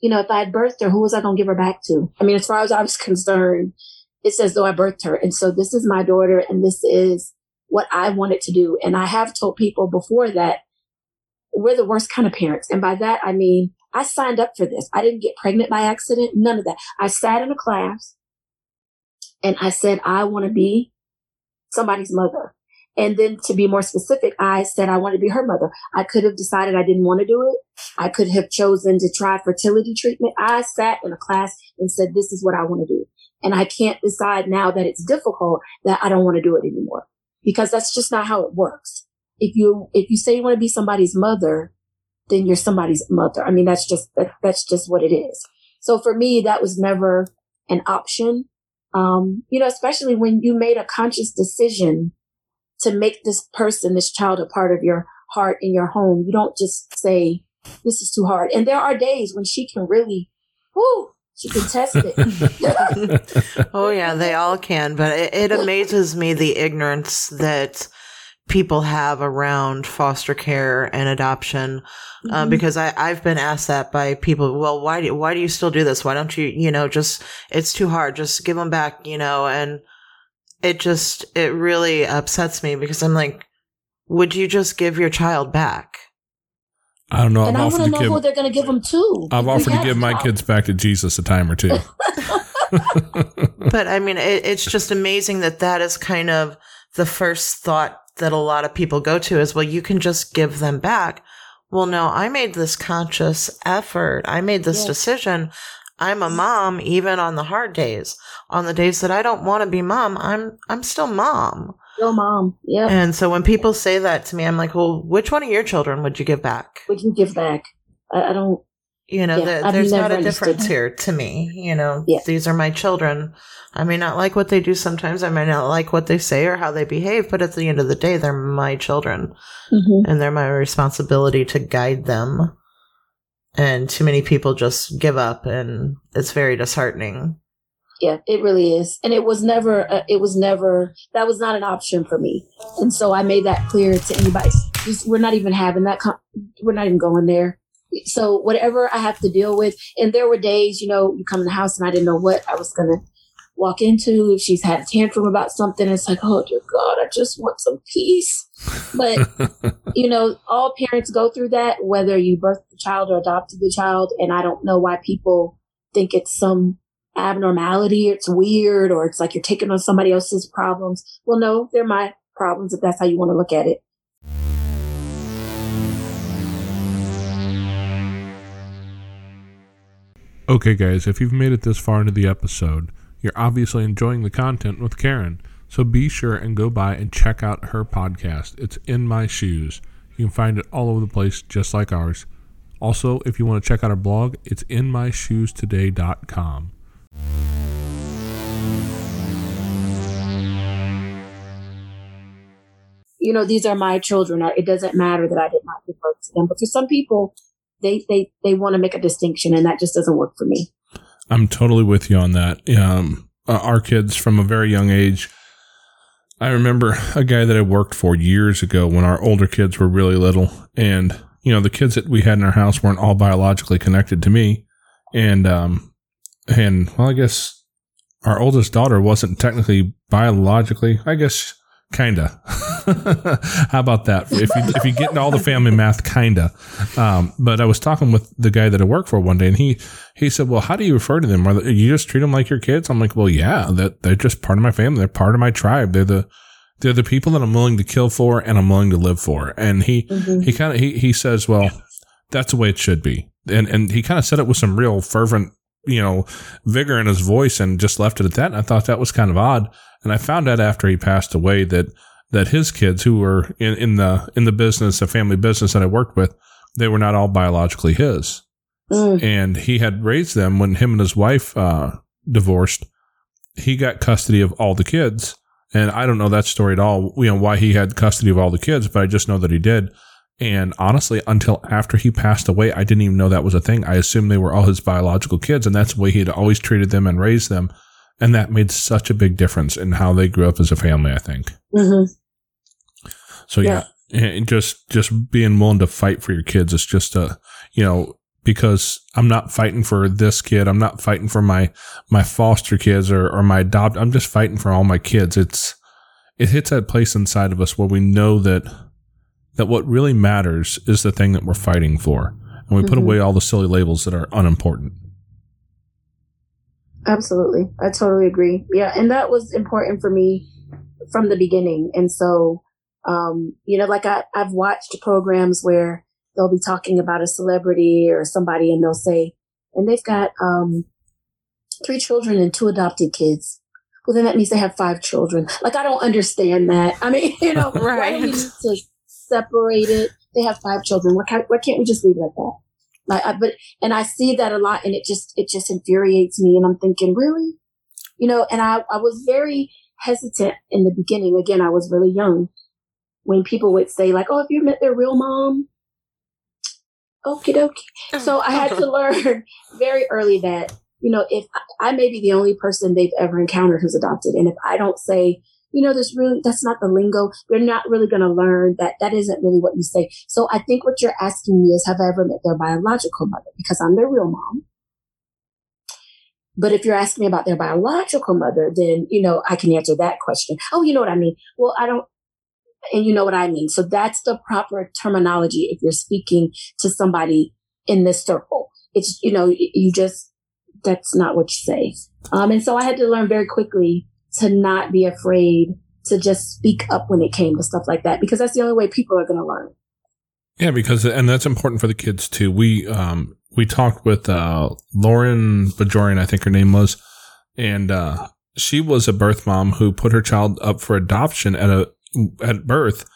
you know, if I had birthed her, who was I going to give her back to? I mean, as far as I was concerned, it's as though I birthed her. And so this is my daughter and this is what I wanted to do. And I have told people before that we're the worst kind of parents. And by that, I mean, I signed up for this. I didn't get pregnant by accident. None of that. I sat in a class and I said, I want to be somebody's mother. And then to be more specific, I said I want to be her mother. I could have decided I didn't want to do it. I could have chosen to try fertility treatment. I sat in a class and said, this is what I want to do. And I can't decide now that it's difficult that I don't want to do it anymore because that's just not how it works. If you, if you say you want to be somebody's mother, then you're somebody's mother. I mean, that's just, that, that's just what it is. So for me, that was never an option. Um, you know, especially when you made a conscious decision to make this person, this child a part of your heart in your home. You don't just say, this is too hard. And there are days when she can really, whoo, she can test it. oh yeah, they all can. But it, it amazes me the ignorance that people have around foster care and adoption. Uh, mm-hmm. Um, because I, I've been asked that by people. Well, why do, why do you still do this? Why don't you, you know, just, it's too hard. Just give them back, you know, and it just, it really upsets me because I'm like, would you just give your child back? I don't know. And I've I want to know give, who they're going to give them to. I've offered to give my kids back to Jesus a time or two. but I mean, it, it's just amazing that that is kind of the first thought that a lot of people go to is, well, you can just give them back. Well, no, I made this conscious effort. I made this yes. decision. I'm a mom even on the hard days. On the days that I don't want to be mom, I'm I'm still mom. Still mom. Yeah. And so when people say that to me, I'm like, well, which one of your children would you give back? Would you give back? I, I don't. You know, yeah, the, there's not a difference here to me. You know, yeah. these are my children. I may not like what they do sometimes. I may not like what they say or how they behave, but at the end of the day, they're my children mm-hmm. and they're my responsibility to guide them. And too many people just give up and it's very disheartening. Yeah, it really is. And it was never, uh, it was never, that was not an option for me. And so I made that clear to anybody. Just, we're not even having that, con- we're not even going there. So whatever I have to deal with, and there were days, you know, you come in the house and I didn't know what I was to walk into if she's had a tantrum about something it's like oh dear god i just want some peace. But you know all parents go through that whether you birthed the child or adopted the child and i don't know why people think it's some abnormality it's weird or it's like you're taking on somebody else's problems. Well no they're my problems if that's how you want to look at it. Okay, guys, if you've made it this far into the episode, you're obviously enjoying the content with Karen. So be sure and go by and check out her podcast. It's In My Shoes. You can find it all over the place, just like ours. Also, if you want to check out our blog, it's inmyshoestoday.com. You know, these are my children. It doesn't matter that I did not give birth to them. But for some people, they they they want to make a distinction, and that just doesn't work for me. I'm totally with you on that. Um, uh, our kids from a very young age. I remember a guy that I worked for years ago when our older kids were really little, and you know the kids that we had in our house weren't all biologically connected to me, and um, and well, I guess our oldest daughter wasn't technically biologically. I guess Kinda. How about that? If you if you get into all the family math, kinda. Um, but I was talking with the guy that I work for one day, and he he said, "Well, how do you refer to them? Are they, you just treat them like your kids?" I'm like, "Well, yeah, that they're just part of my family. They're part of my tribe. They're the they're the people that I'm willing to kill for and I'm willing to live for." And he mm-hmm. he kind of he he says, "Well, that's the way it should be." And and he kind of said it with some real fervent you know, vigor in his voice and just left it at that. And I thought that was kind of odd. And I found out after he passed away that that his kids, who were in, in the in the business, a family business that I worked with, they were not all biologically his. Mm. And he had raised them when him and his wife uh, divorced. He got custody of all the kids. And I don't know that story at all, you know, why he had custody of all the kids, but I just know that he did. And honestly, until after he passed away, I didn't even know that was a thing. I assumed they were all his biological kids, and that's the way he had always treated them and raised them. And that made such a big difference in how they grew up as a family, I think. Mm-hmm. So yeah, yeah just, just being willing to fight for your kids is just a, you know, because I'm not fighting for this kid. I'm not fighting for my, my foster kids or, or my adopt. I'm just fighting for all my kids. It's, it hits that place inside of us where we know that, that what really matters is the thing that we're fighting for. And we mm-hmm. put away all the silly labels that are unimportant. Absolutely. I totally agree. Yeah. And that was important for me from the beginning. And so, um, you know, like I, I've watched programs where they'll be talking about a celebrity or somebody and they'll say, and they've got, um, three children and two adopted kids. Well, then that means they have five children. Like, I don't understand that. I mean, you know, right. why do we need to separate it? They have five children. Why, why can't we just leave it at that? Like, I, but, and I see that a lot and it just, it just infuriates me. And I'm thinking, really? You know, and I, I was very hesitant in the beginning. Again, I was really young when people would say like, oh, if you met their real mom? Okie dokie. Mm-hmm. So I had to uh-huh. learn very early that, you know, if I may be the only person they've ever encountered who's adopted. And if I don't say, you know, there's really, that's not the lingo. They're not really going to learn that. That isn't really what you say. So I think what you're asking me is, have I ever met their biological mother? Because I'm their real mom. But if you're asking me about their biological mother, then, you know, I can answer that question. Oh, you know what I mean? Well, I don't, and you know what I mean? So that's the proper terminology if you're speaking to somebody in this circle. It's, you know, you just, that's not what you say. Um, and so I had to learn very quickly to not be afraid to just speak up when it came to stuff like that because that's the only way people are going to learn. Yeah, because and that's important for the kids too. We um we talked with uh Lauren Bajorian, I think her name was, and uh she was a birth mom who put her child up for adoption at a at birth,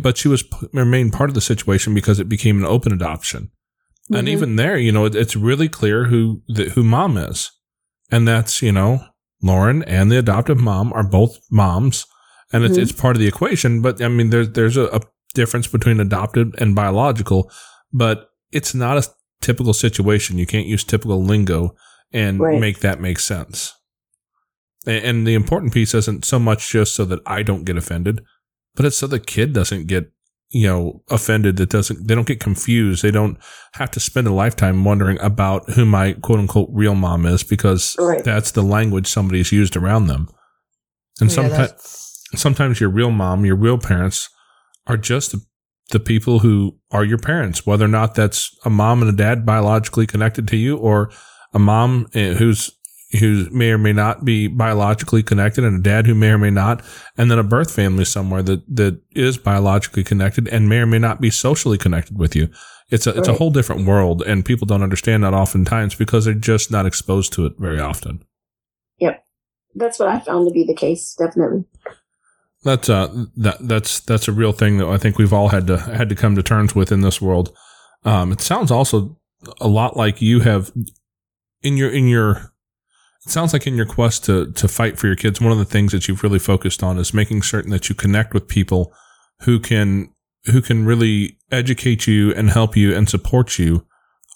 but she was remained part of the situation because it became an open adoption. Mm-hmm. And even there, you know, it, it's really clear who the, who mom is, and that's you know Lauren and the adoptive mom are both moms, and it's mm-hmm. it's part of the equation. But I mean, there's there's a, a difference between adopted and biological, but it's not a typical situation. You can't use typical lingo and right. make that make sense. And, and the important piece isn't so much just so that I don't get offended, but it's so the kid doesn't get you know, offended that doesn't, they don't get confused. They don't have to spend a lifetime wondering about who my quote unquote real mom is because right. that's the language somebody's used around them. And yeah, sometimes, sometimes your real mom, your real parents are just the, people who are your parents, whether or not that's a mom and a dad biologically connected to you or a mom eh, who's who may or may not be biologically connected and a dad who may or may not, and then a birth family somewhere that, that is biologically connected and may or may not be socially connected with you. It's a, right. it's a whole different world and people don't understand that oftentimes because they're just not exposed to it very often. Yep. That's what I found to be the case. Definitely. That's, uh, that, that's, that's a real thing that I think we've all had to, had to come to terms with in this world. Um, it sounds also a lot like you have in your in your it sounds like in your quest to to fight for your kids one of the things that you've really focused on is making certain that you connect with people who can who can really educate you and help you and support you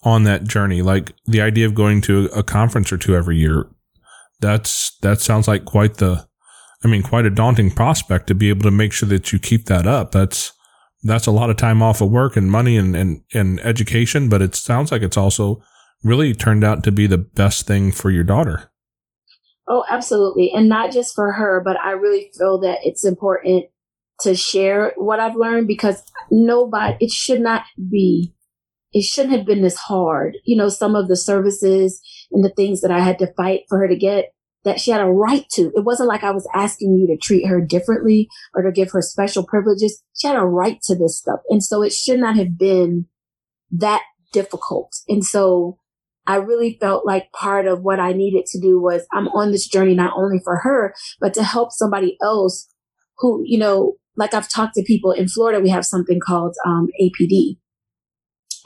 on that journey like the idea of going to a conference or two every year that's that sounds like quite the i mean quite a daunting prospect to be able to make sure that you keep that up that's that's a lot of time off of work and money and, and, and education, but it sounds like it's also really turned out to be the best thing for your daughter. Oh, absolutely. And not just for her, but I really feel that it's important to share what I've learned because nobody, it should not be, it shouldn't have been this hard. You know, some of the services and the things that I had to fight for her to get, that she had a right to. It wasn't like I was asking you to treat her differently or to give her special privileges. She had a right to this stuff. And so it should not have been that difficult. And so I really felt like part of what I needed to do was I'm on this journey not only for her, but to help somebody else who, you know, like I've talked to people in Florida, we have something called um, APD.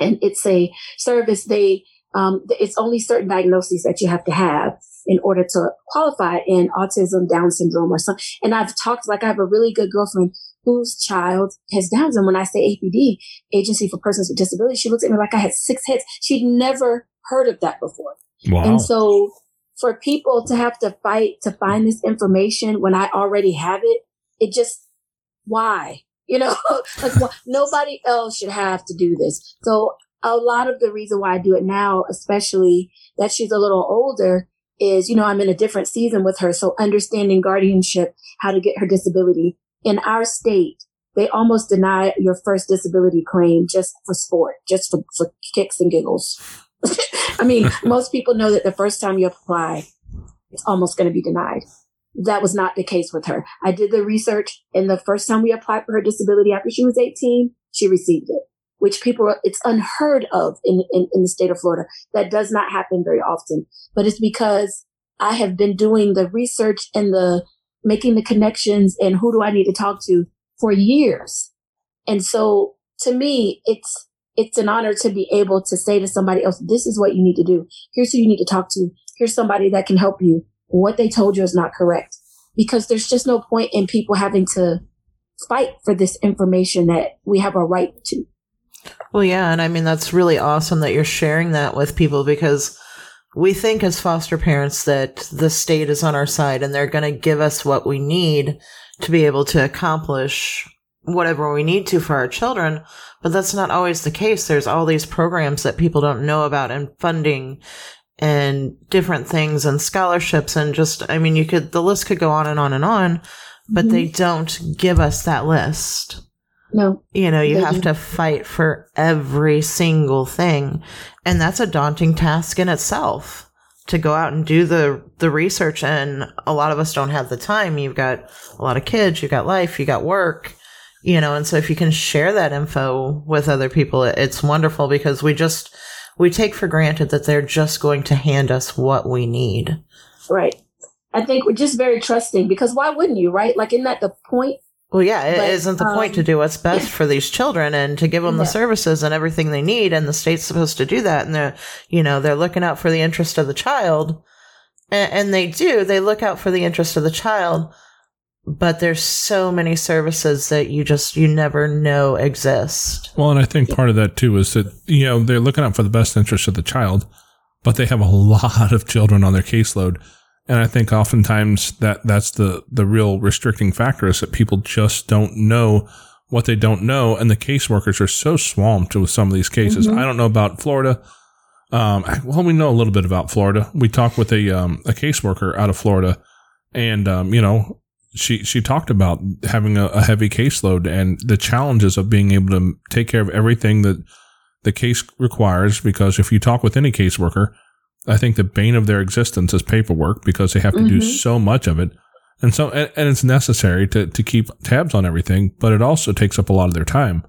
And it's a service they, um, it's only certain diagnoses that you have to have in order to qualify in autism, Down syndrome, or something. And I've talked like I have a really good girlfriend whose child has Down syndrome. When I say APD, Agency for Persons with Disabilities, she looks at me like I had six heads. She'd never heard of that before. Wow. And so for people to have to fight to find this information when I already have it, it just, why? You know, like well, nobody else should have to do this. So a lot of the reason why I do it now, especially that she's a little older, is, you know, I'm in a different season with her. So understanding guardianship, how to get her disability in our state, they almost deny your first disability claim just for sport, just for, for kicks and giggles. I mean, most people know that the first time you apply, it's almost going to be denied. That was not the case with her. I did the research and the first time we applied for her disability after she was 18, she received it which people, it's unheard of in, in, in the state of Florida. That does not happen very often, but it's because I have been doing the research and the making the connections and who do I need to talk to for years. And so to me, it's, it's an honor to be able to say to somebody else, this is what you need to do. Here's who you need to talk to. Here's somebody that can help you. What they told you is not correct because there's just no point in people having to fight for this information that we have a right to. Well, yeah. And I mean, that's really awesome that you're sharing that with people because we think as foster parents that the state is on our side and they're going to give us what we need to be able to accomplish whatever we need to for our children. But that's not always the case. There's all these programs that people don't know about and funding and different things and scholarships and just, I mean, you could, the list could go on and on and on, but mm-hmm. they don't give us that list. No. You know, you have to fight for every single thing. And that's a daunting task in itself to go out and do the, the research. And a lot of us don't have the time. You've got a lot of kids, you've got life, you got work, you know, and so if you can share that info with other people, it's wonderful because we just, we take for granted that they're just going to hand us what we need. Right. I think we're just very trusting because why wouldn't you, right? Like, isn't that the point well, yeah, it but, isn't the um, point to um, do what's best for these children and to give them the services and everything they need. And the state's supposed to do that. And they're, you know, they're looking out for the interest of the child. And, and they do. They look out for the interest of the child. But there's so many services that you just, you never know exist. Well, and I think part of that too is that, you know, they're looking out for the best interest of the child, but they have a lot of children on their caseload and I think oftentimes that that's the, the real restricting factor is that people just don't know what they don't know. And the caseworkers are so swamped with some of these cases. Mm-hmm. I don't know about Florida. Um, well, we know a little bit about Florida. We talked with a, um, a caseworker out of Florida and, um, you know, she, she talked about having a, a heavy caseload and the challenges of being able to take care of everything that the case requires. Because if you talk with any caseworker, I think the bane of their existence is paperwork because they have to mm-hmm. do so much of it. And so, and, and, it's necessary to, to keep tabs on everything, but it also takes up a lot of their time.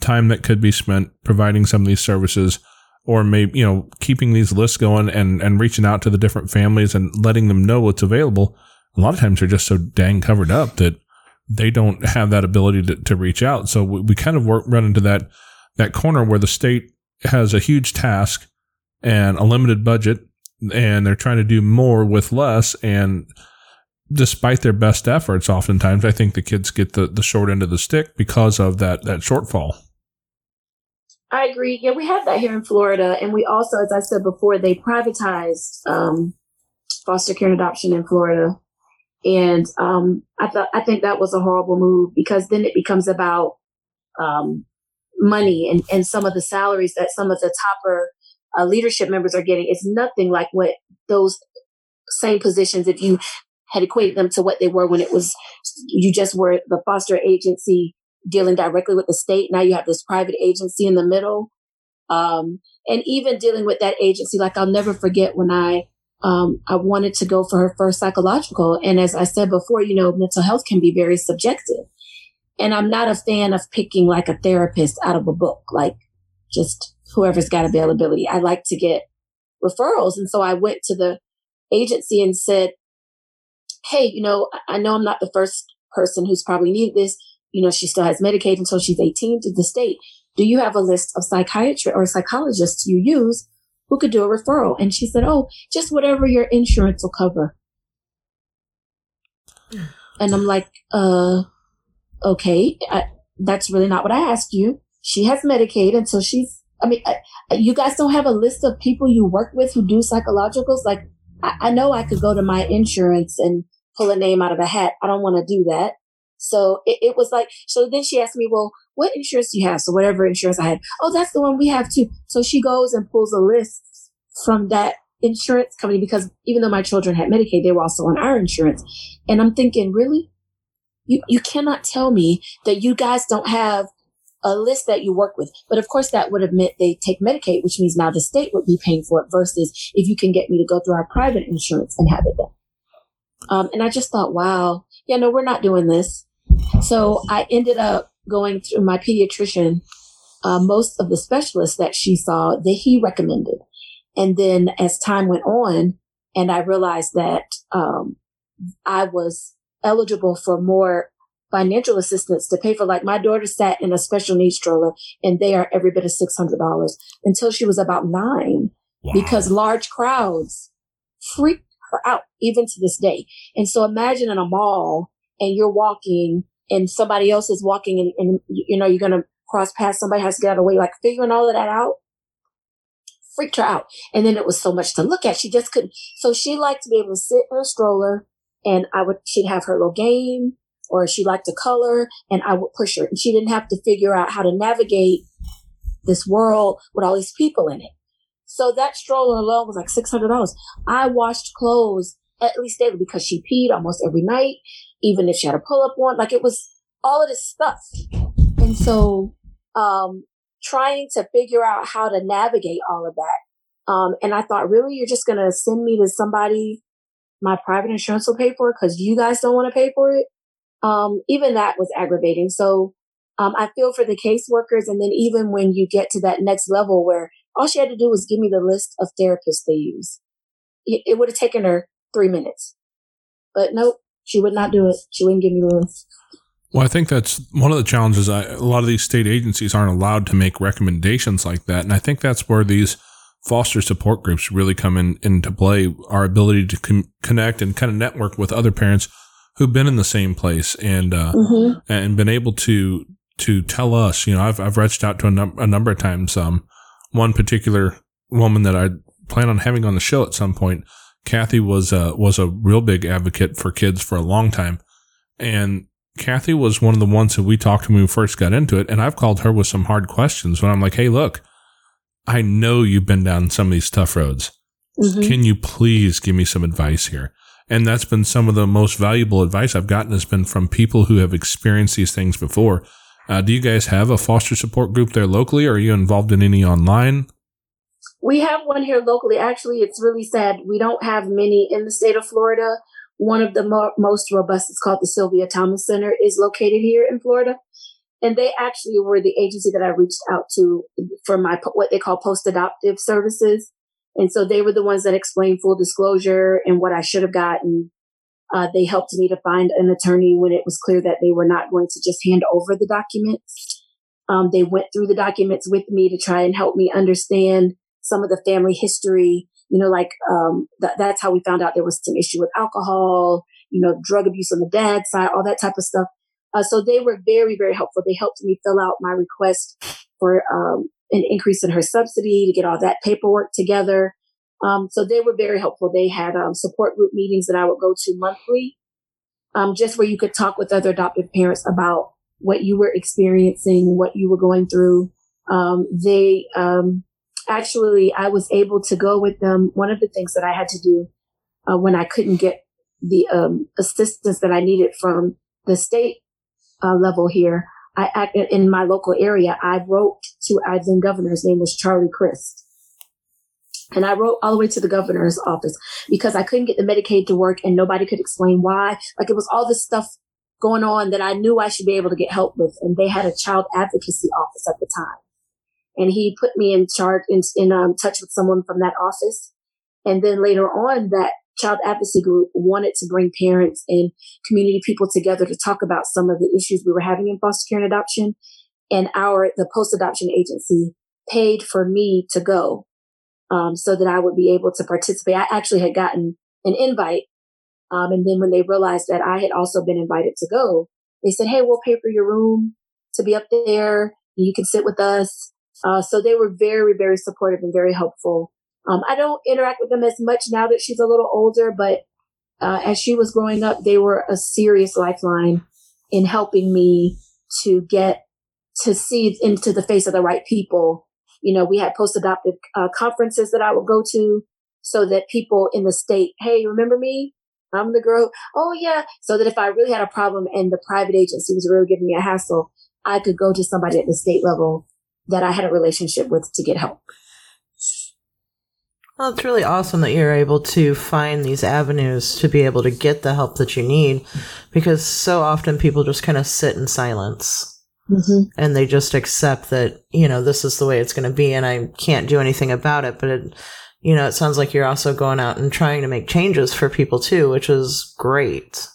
Time that could be spent providing some of these services or maybe, you know, keeping these lists going and, and reaching out to the different families and letting them know what's available. A lot of times they're just so dang covered up that they don't have that ability to, to reach out. So we, we kind of work, run into that, that corner where the state has a huge task and a limited budget, and they're trying to do more with less. And despite their best efforts, oftentimes I think the kids get the, the short end of the stick because of that that shortfall. I agree. Yeah, we have that here in Florida, and we also, as I said before, they privatized um, foster care and adoption in Florida, and um, I thought I think that was a horrible move because then it becomes about um, money and, and some of the salaries that some of the topper uh, leadership members are getting. It's nothing like what those same positions if you had equated them to what they were when it was you just were the foster agency dealing directly with the state. Now you have this private agency in the middle. Um, and even dealing with that agency, like I'll never forget when I, um, I wanted to go for her first psychological. And as I said before, you know, mental health can be very subjective. And I'm not a fan of picking like a therapist out of a book, like just whoever's got availability. I like to get referrals. And so I went to the agency and said, Hey, you know, I know I'm not the first person who's probably needed this you know, she still has Medicaid until she's 18 to the state. Do you have a list of psychiatrists or psychologists you use who could do a referral? And she said, Oh, just whatever your insurance will cover. And I'm like, uh, okay, I, that's really not what I asked you. She has Medicaid and so she's, I mean, I, you guys don't have a list of people you work with who do psychologicals. Like, I, I know I could go to my insurance and pull a name out of a hat. I don't want to do that. So it, it, was like, so then she asked me, well, what insurance do you have? So whatever insurance I had. Oh, that's the one we have too. So she goes and pulls a list from that insurance company because even though my children had Medicaid, they were also on our insurance. And I'm thinking, really? You, you cannot tell me that you guys don't have a list that you work with. But of course, that would have meant they take Medicaid, which means now the state would be paying for it versus if you can get me to go through our private insurance and have it done. Um, and I just thought, wow, yeah, no, we're not doing this. So I ended up going through my pediatrician. Uh, most of the specialists that she saw that he recommended. And then as time went on and I realized that, um, I was eligible for more financial assistance to pay for like my daughter sat in a special needs stroller and they are every bit of $600 until she was about nine wow. because large crowds freaked her out even to this day. And so imagine in a mall and you're walking and somebody else is walking and, and you know, you're going to cross paths, somebody has to get out of the way, like figuring all of that out freaked her out. And then it was so much to look at. She just couldn't. So she liked to be able to sit in a stroller and I would, she'd have her little game or she liked to color and I would push her and she didn't have to figure out how to navigate this world with all these people in it. So that stroller alone was like $600. I washed clothes at least daily because she peed almost every night even if she had a pull up one, like it was all of this stuff. And so, um, trying to figure out how to navigate all of that. Um, and I thought, really, you're just going to send me to somebody my private insurance will pay for it because you guys don't want to pay for it. Um, even that was aggravating. So, um, I feel for the caseworkers. And then even when you get to that next level where all she had to do was give me the list of therapists they use, it, it would have taken her three minutes. But nope, she would not do it. She wouldn't give me list. Well, I think that's one of the challenges. I, a lot of these state agencies aren't allowed to make recommendations like that, and I think that's where these foster support groups really come in into play. Our ability to com- connect and kind of network with other parents who've been in the same place and uh, mm-hmm. and been able to to tell us. You know, I've I've reached out to a, num- a number of times. Um, one particular woman that I plan on having on the show at some point Kathy was a, was a real big advocate for kids for a long time. And Kathy was one of the ones that we talked to when we first got into it. And I've called her with some hard questions when I'm like, Hey, look, I know you've been down some of these tough roads. Mm-hmm. Can you please give me some advice here? And that's been some of the most valuable advice I've gotten has been from people who have experienced these things before. Uh, do you guys have a foster support group there locally? Or are you involved in any online? We have one here locally. Actually, it's really sad. We don't have many in the state of Florida. One of the mo- most robust, it's called the Sylvia Thomas Center, is located here in Florida. And they actually were the agency that I reached out to for my, what they call post adoptive services. And so they were the ones that explained full disclosure and what I should have gotten. Uh, they helped me to find an attorney when it was clear that they were not going to just hand over the documents. Um, they went through the documents with me to try and help me understand some of the family history. You know, like um, th- that's how we found out there was some issue with alcohol, you know, drug abuse on the dad's side, all that type of stuff. Uh, so they were very, very helpful. They helped me fill out my request for um, an increase in her subsidy to get all that paperwork together. Um, so they were very helpful. They had um, support group meetings that I would go to monthly, um, just where you could talk with other adoptive parents about what you were experiencing, what you were going through. Um, they um, actually, I was able to go with them. One of the things that I had to do uh, when I couldn't get the um, assistance that I needed from the state uh, level here, I acted in my local area. I wrote to our then governor. His name was Charlie Crist. And I wrote all the way to the governor's office because I couldn't get the Medicaid to work and nobody could explain why. Like it was all this stuff going on that I knew I should be able to get help with. And they had a child advocacy office at the time. And he put me in charge, in, in um, touch with someone from that office. And then later on, that child advocacy group wanted to bring parents and community people together to talk about some of the issues we were having in foster care and adoption. And our, the post adoption agency paid for me to go, um, so that I would be able to participate. I actually had gotten an invite. Um, and then when they realized that I had also been invited to go, they said, Hey, we'll pay for your room to be up there. You can sit with us. Uh, so they were very, very supportive and very helpful. Um, I don't interact with them as much now that she's a little older, but uh, as she was growing up, they were a serious lifeline in helping me to get to see into the face of the right people. You know, we had post adoptive uh, conferences that I would go to so that people in the state, hey, remember me? I'm the girl. Oh yeah. So that if I really had a problem and the private agency was really giving me a hassle, I could go to somebody at the state level that I had a relationship with to get help. Well, it's really awesome that you're able to find these avenues to be able to get the help that you need because so often people just kind of sit in silence. Mm-hmm. And they just accept that, you know, this is the way it's going to be and I can't do anything about it. But it, you know, it sounds like you're also going out and trying to make changes for people too, which is great.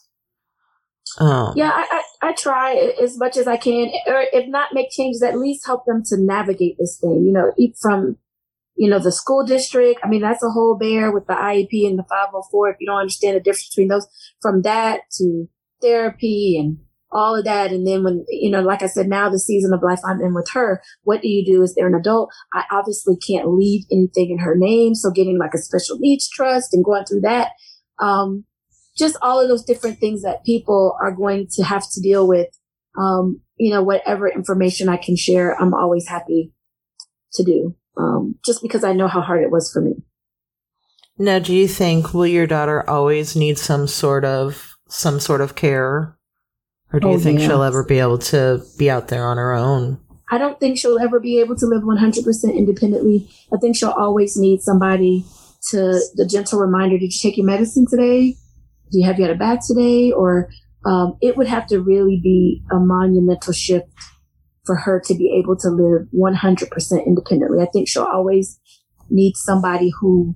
Um, yeah, I, I, try as much as I can, or if not make changes, at least help them to navigate this thing. You know, from you know, the school district. I mean, that's a whole bear with the IEP and the 504. If you don't understand the difference between those, from that to therapy and all of that. And then when, you know, like I said, now the season of life I'm in with her, what do you do as they're an adult? I obviously can't leave anything in her name. So getting like a special needs trust and going through that. Um, just all of those different things that people are going to have to deal with. Um, you know, whatever information I can share, I'm always happy to do um, just because I know how hard it was for me. Now, do you think will your daughter always need some sort of some sort of care, or do oh, you think she'll ever be able to be out there on her own? I don't think she'll ever be able to live 100% independently. I think she'll always need somebody to the gentle reminder: Did you take your medicine today? Do you have you had a bath today? Or um, it would have to really be a monumental shift for her to be able to live 100% independently. I think she'll always need somebody who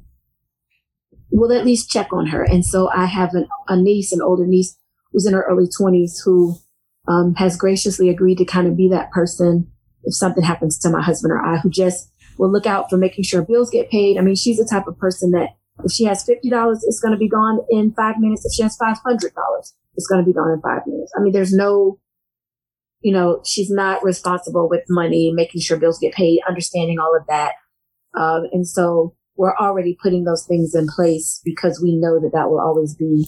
will at least check on her. And so I have an, a niece, an older niece who's in her early 20s who um, has graciously agreed to kind of be that person if something happens to my husband or I, who just will look out for making sure bills get paid. I mean, she's the type of person that if she has $50, it's going to be gone in five minutes. If she has $500, it's going to be gone in five minutes. I mean, there's no you know, she's not responsible with money, making sure bills get paid, understanding all of that. Um, and so we're already putting those things in place because we know that that will always be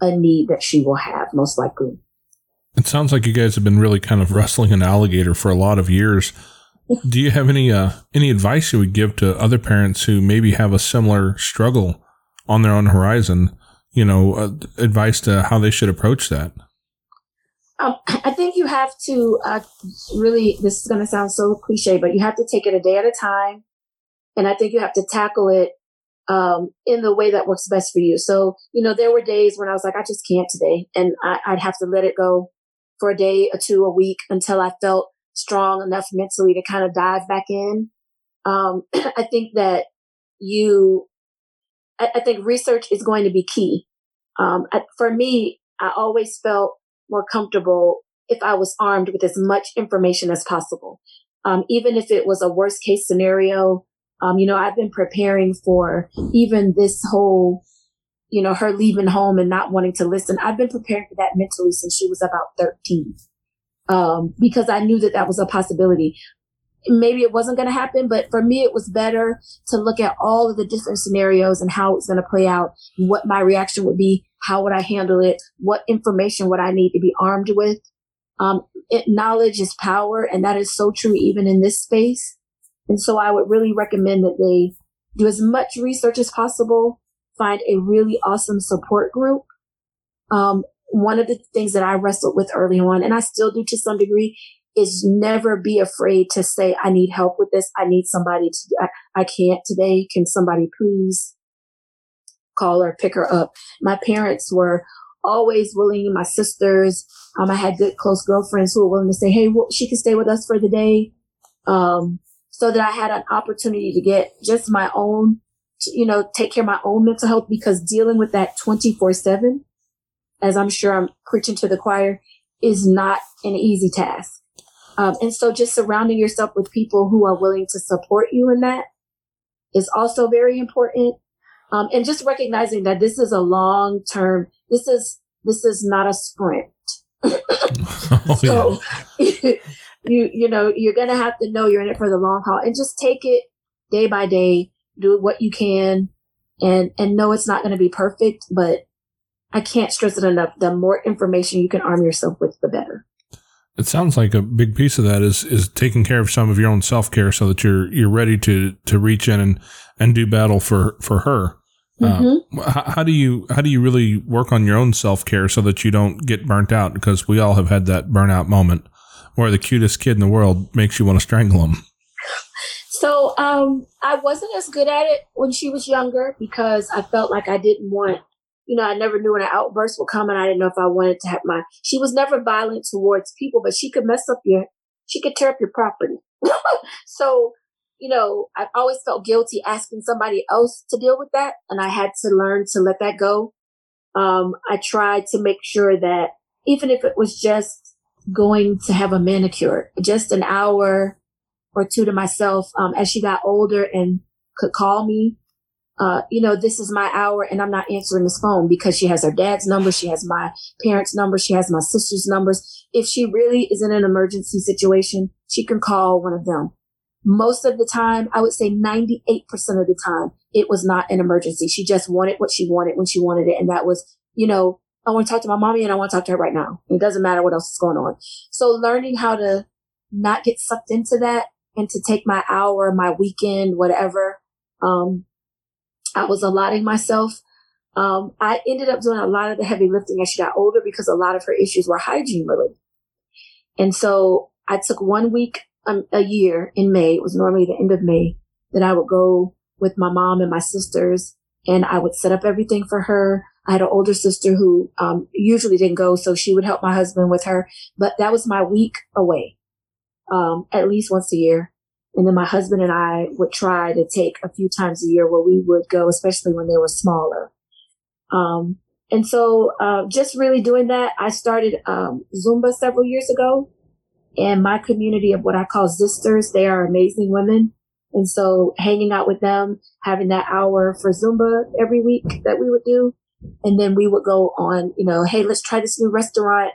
a need that she will have, most likely. It sounds like you guys have been really kind of wrestling an alligator for a lot of years. Do you have any uh, any advice you would give to other parents who maybe have a similar struggle on their own horizon? You know, uh, advice to how they should approach that. Um, I think you have to uh, really, this is going to sound so cliche, but you have to take it a day at a time. And I think you have to tackle it um, in the way that works best for you. So, you know, there were days when I was like, I just can't today. And I, would have to let it go for a day or two, a week until I felt strong enough mentally to kind of dive back in. Um, I think that you, I, I, think research is going to be key. Um, I, for me, I always felt more comfortable if I was armed with as much information as possible. Um, even if it was a worst case scenario, um, you know, I've been preparing for even this whole, you know, her leaving home and not wanting to listen. I've been preparing for that mentally since she was about 13. Um, because I knew that that was a possibility. Maybe it wasn't going to happen, but for me, it was better to look at all of the different scenarios and how it's going to play out, what my reaction would be, how would I handle it, what information would I need to be armed with. Um, it, knowledge is power, and that is so true even in this space. And so I would really recommend that they do as much research as possible, find a really awesome support group. Um, one of the things that I wrestled with early on, and I still do to some degree, is never be afraid to say, I need help with this. I need somebody to, I, I can't today. Can somebody please call or pick her up? My parents were always willing, my sisters, um, I had good close girlfriends who were willing to say, Hey, well, she can stay with us for the day. Um, so that I had an opportunity to get just my own, you know, take care of my own mental health because dealing with that 24 seven, as I'm sure I'm preaching to the choir, is not an easy task. Um, and so just surrounding yourself with people who are willing to support you in that is also very important. Um, and just recognizing that this is a long term, this is, this is not a sprint. oh, so, you you know you're gonna have to know you're in it for the long haul and just take it day by day do what you can and and know it's not going to be perfect but i can't stress it enough the more information you can arm yourself with the better it sounds like a big piece of that is is taking care of some of your own self-care so that you're you're ready to to reach in and and do battle for for her mm-hmm. uh, how, how do you how do you really work on your own self-care so that you don't get burnt out because we all have had that burnout moment where the cutest kid in the world makes you want to strangle him? So um, I wasn't as good at it when she was younger because I felt like I didn't want, you know, I never knew when an outburst would come, and I didn't know if I wanted to have my. She was never violent towards people, but she could mess up your, she could tear up your property. so, you know, I always felt guilty asking somebody else to deal with that, and I had to learn to let that go. Um, I tried to make sure that even if it was just going to have a manicure, just an hour or two to myself. Um, as she got older and could call me, uh, you know, this is my hour and I'm not answering this phone because she has her dad's number. She has my parents' number. She has my sister's numbers. If she really is in an emergency situation, she can call one of them. Most of the time, I would say 98% of the time, it was not an emergency. She just wanted what she wanted when she wanted it. And that was, you know, I want to talk to my mommy and I want to talk to her right now. It doesn't matter what else is going on. So learning how to not get sucked into that and to take my hour, my weekend, whatever. Um, I was allotting myself. Um, I ended up doing a lot of the heavy lifting as she got older because a lot of her issues were hygiene related. And so I took one week um, a year in May. It was normally the end of May that I would go with my mom and my sisters and I would set up everything for her. I had an older sister who um, usually didn't go, so she would help my husband with her. But that was my week away, um, at least once a year. And then my husband and I would try to take a few times a year where we would go, especially when they were smaller. Um, and so, uh, just really doing that, I started um, Zumba several years ago. And my community of what I call sisters, they are amazing women. And so hanging out with them, having that hour for Zumba every week that we would do, and then we would go on, you know, hey, let's try this new restaurant.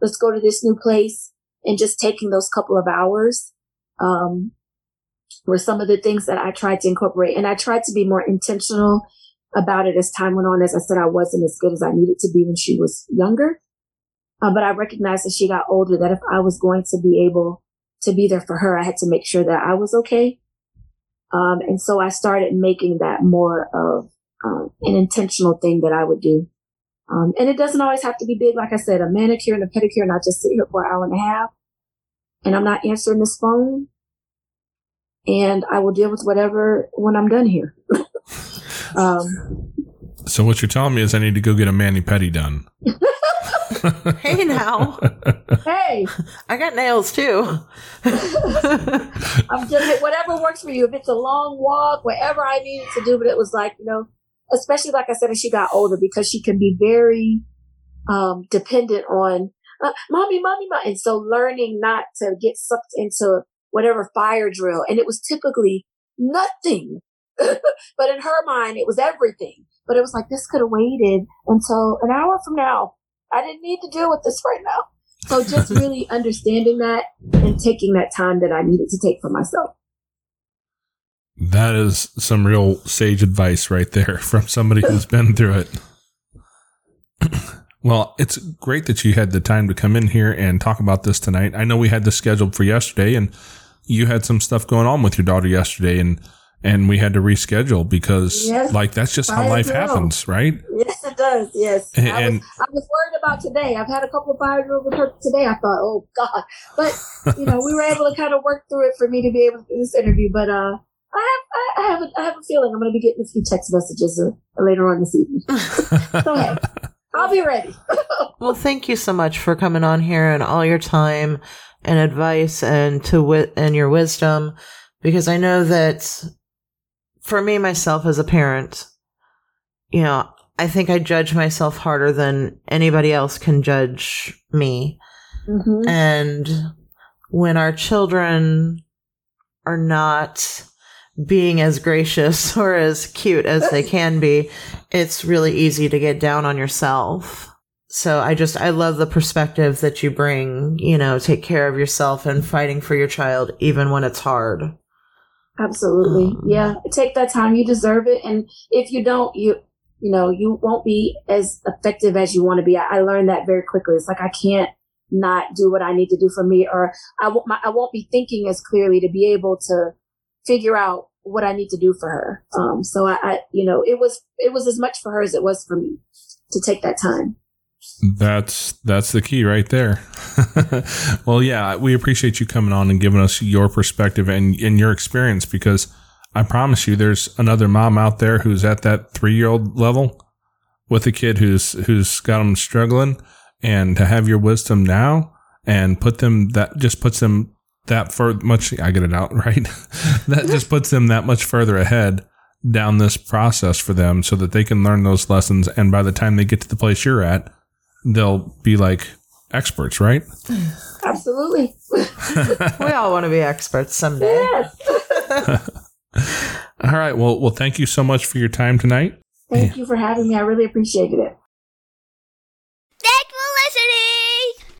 Let's go to this new place. And just taking those couple of hours, um, were some of the things that I tried to incorporate. And I tried to be more intentional about it as time went on. As I said, I wasn't as good as I needed to be when she was younger. Uh, but I recognized as she got older that if I was going to be able to be there for her, I had to make sure that I was okay. Um, and so I started making that more of um, an intentional thing that I would do. Um, and it doesn't always have to be big. Like I said, a manicure and a pedicure, and I just sit here for an hour and a half and I'm not answering this phone and I will deal with whatever when I'm done here. um, so what you're telling me is I need to go get a mani pedi done. hey now. Hey. I got nails too. I'm just whatever works for you. If it's a long walk, whatever I needed to do, but it was like, you know, especially like I said, as she got older, because she can be very um, dependent on uh, mommy, mommy, mommy. And so learning not to get sucked into whatever fire drill. And it was typically nothing. but in her mind, it was everything. But it was like, this could have waited until an hour from now. I didn't need to deal with this right now. So just really understanding that and taking that time that I needed to take for myself. That is some real sage advice right there from somebody who's been through it. well, it's great that you had the time to come in here and talk about this tonight. I know we had this scheduled for yesterday and you had some stuff going on with your daughter yesterday and and we had to reschedule because Yes, like that's just how I life know. happens, right? Yes, it does. Yes. And- I, was, I was worried about today. I've had a couple of fire drills with her today. I thought, oh God. But, you know, we were able to kind of work through it for me to be able to do this interview. But, uh, I have, I I have, a, I have a feeling I'm going to be getting a few text messages uh, later on this evening. So, hey, I'll be ready. Well, thank you so much for coming on here and all your time and advice and to wit and your wisdom, because I know that for me myself as a parent, you know, I think I judge myself harder than anybody else can judge me. hmm And when our children are not being as gracious or as cute as they can be, it's really easy to get down on yourself. So I just, I love the perspective that you bring, you know, take care of yourself and fighting for your child, even when it's hard. Absolutely. Um, Yeah. Take that time. You deserve it. And if you don't, you, you know, you won't be as effective as you want to be. I, I learned that very quickly. It's like I can't not do what I need to do for me, or I won't. My, I won't be thinking as clearly to be able to figure out what I need to do for her. Um, so I, I, you know, it was it was as much for her as it was for me to take that time. That's that's the key right there. well, yeah, we appreciate you coming on and giving us your perspective and, and your experience because I promise you there's another mom out there who's at that 3-year-old level with a kid who's who's got them struggling and to have your wisdom now and put them that just puts them that far much I get it out right. that just puts them that much further ahead down this process for them so that they can learn those lessons and by the time they get to the place you're at they'll be like experts, right? Absolutely. We all want to be experts someday. yes. All right. Well, well, thank you so much for your time tonight. Thank you for having me. I really appreciated it.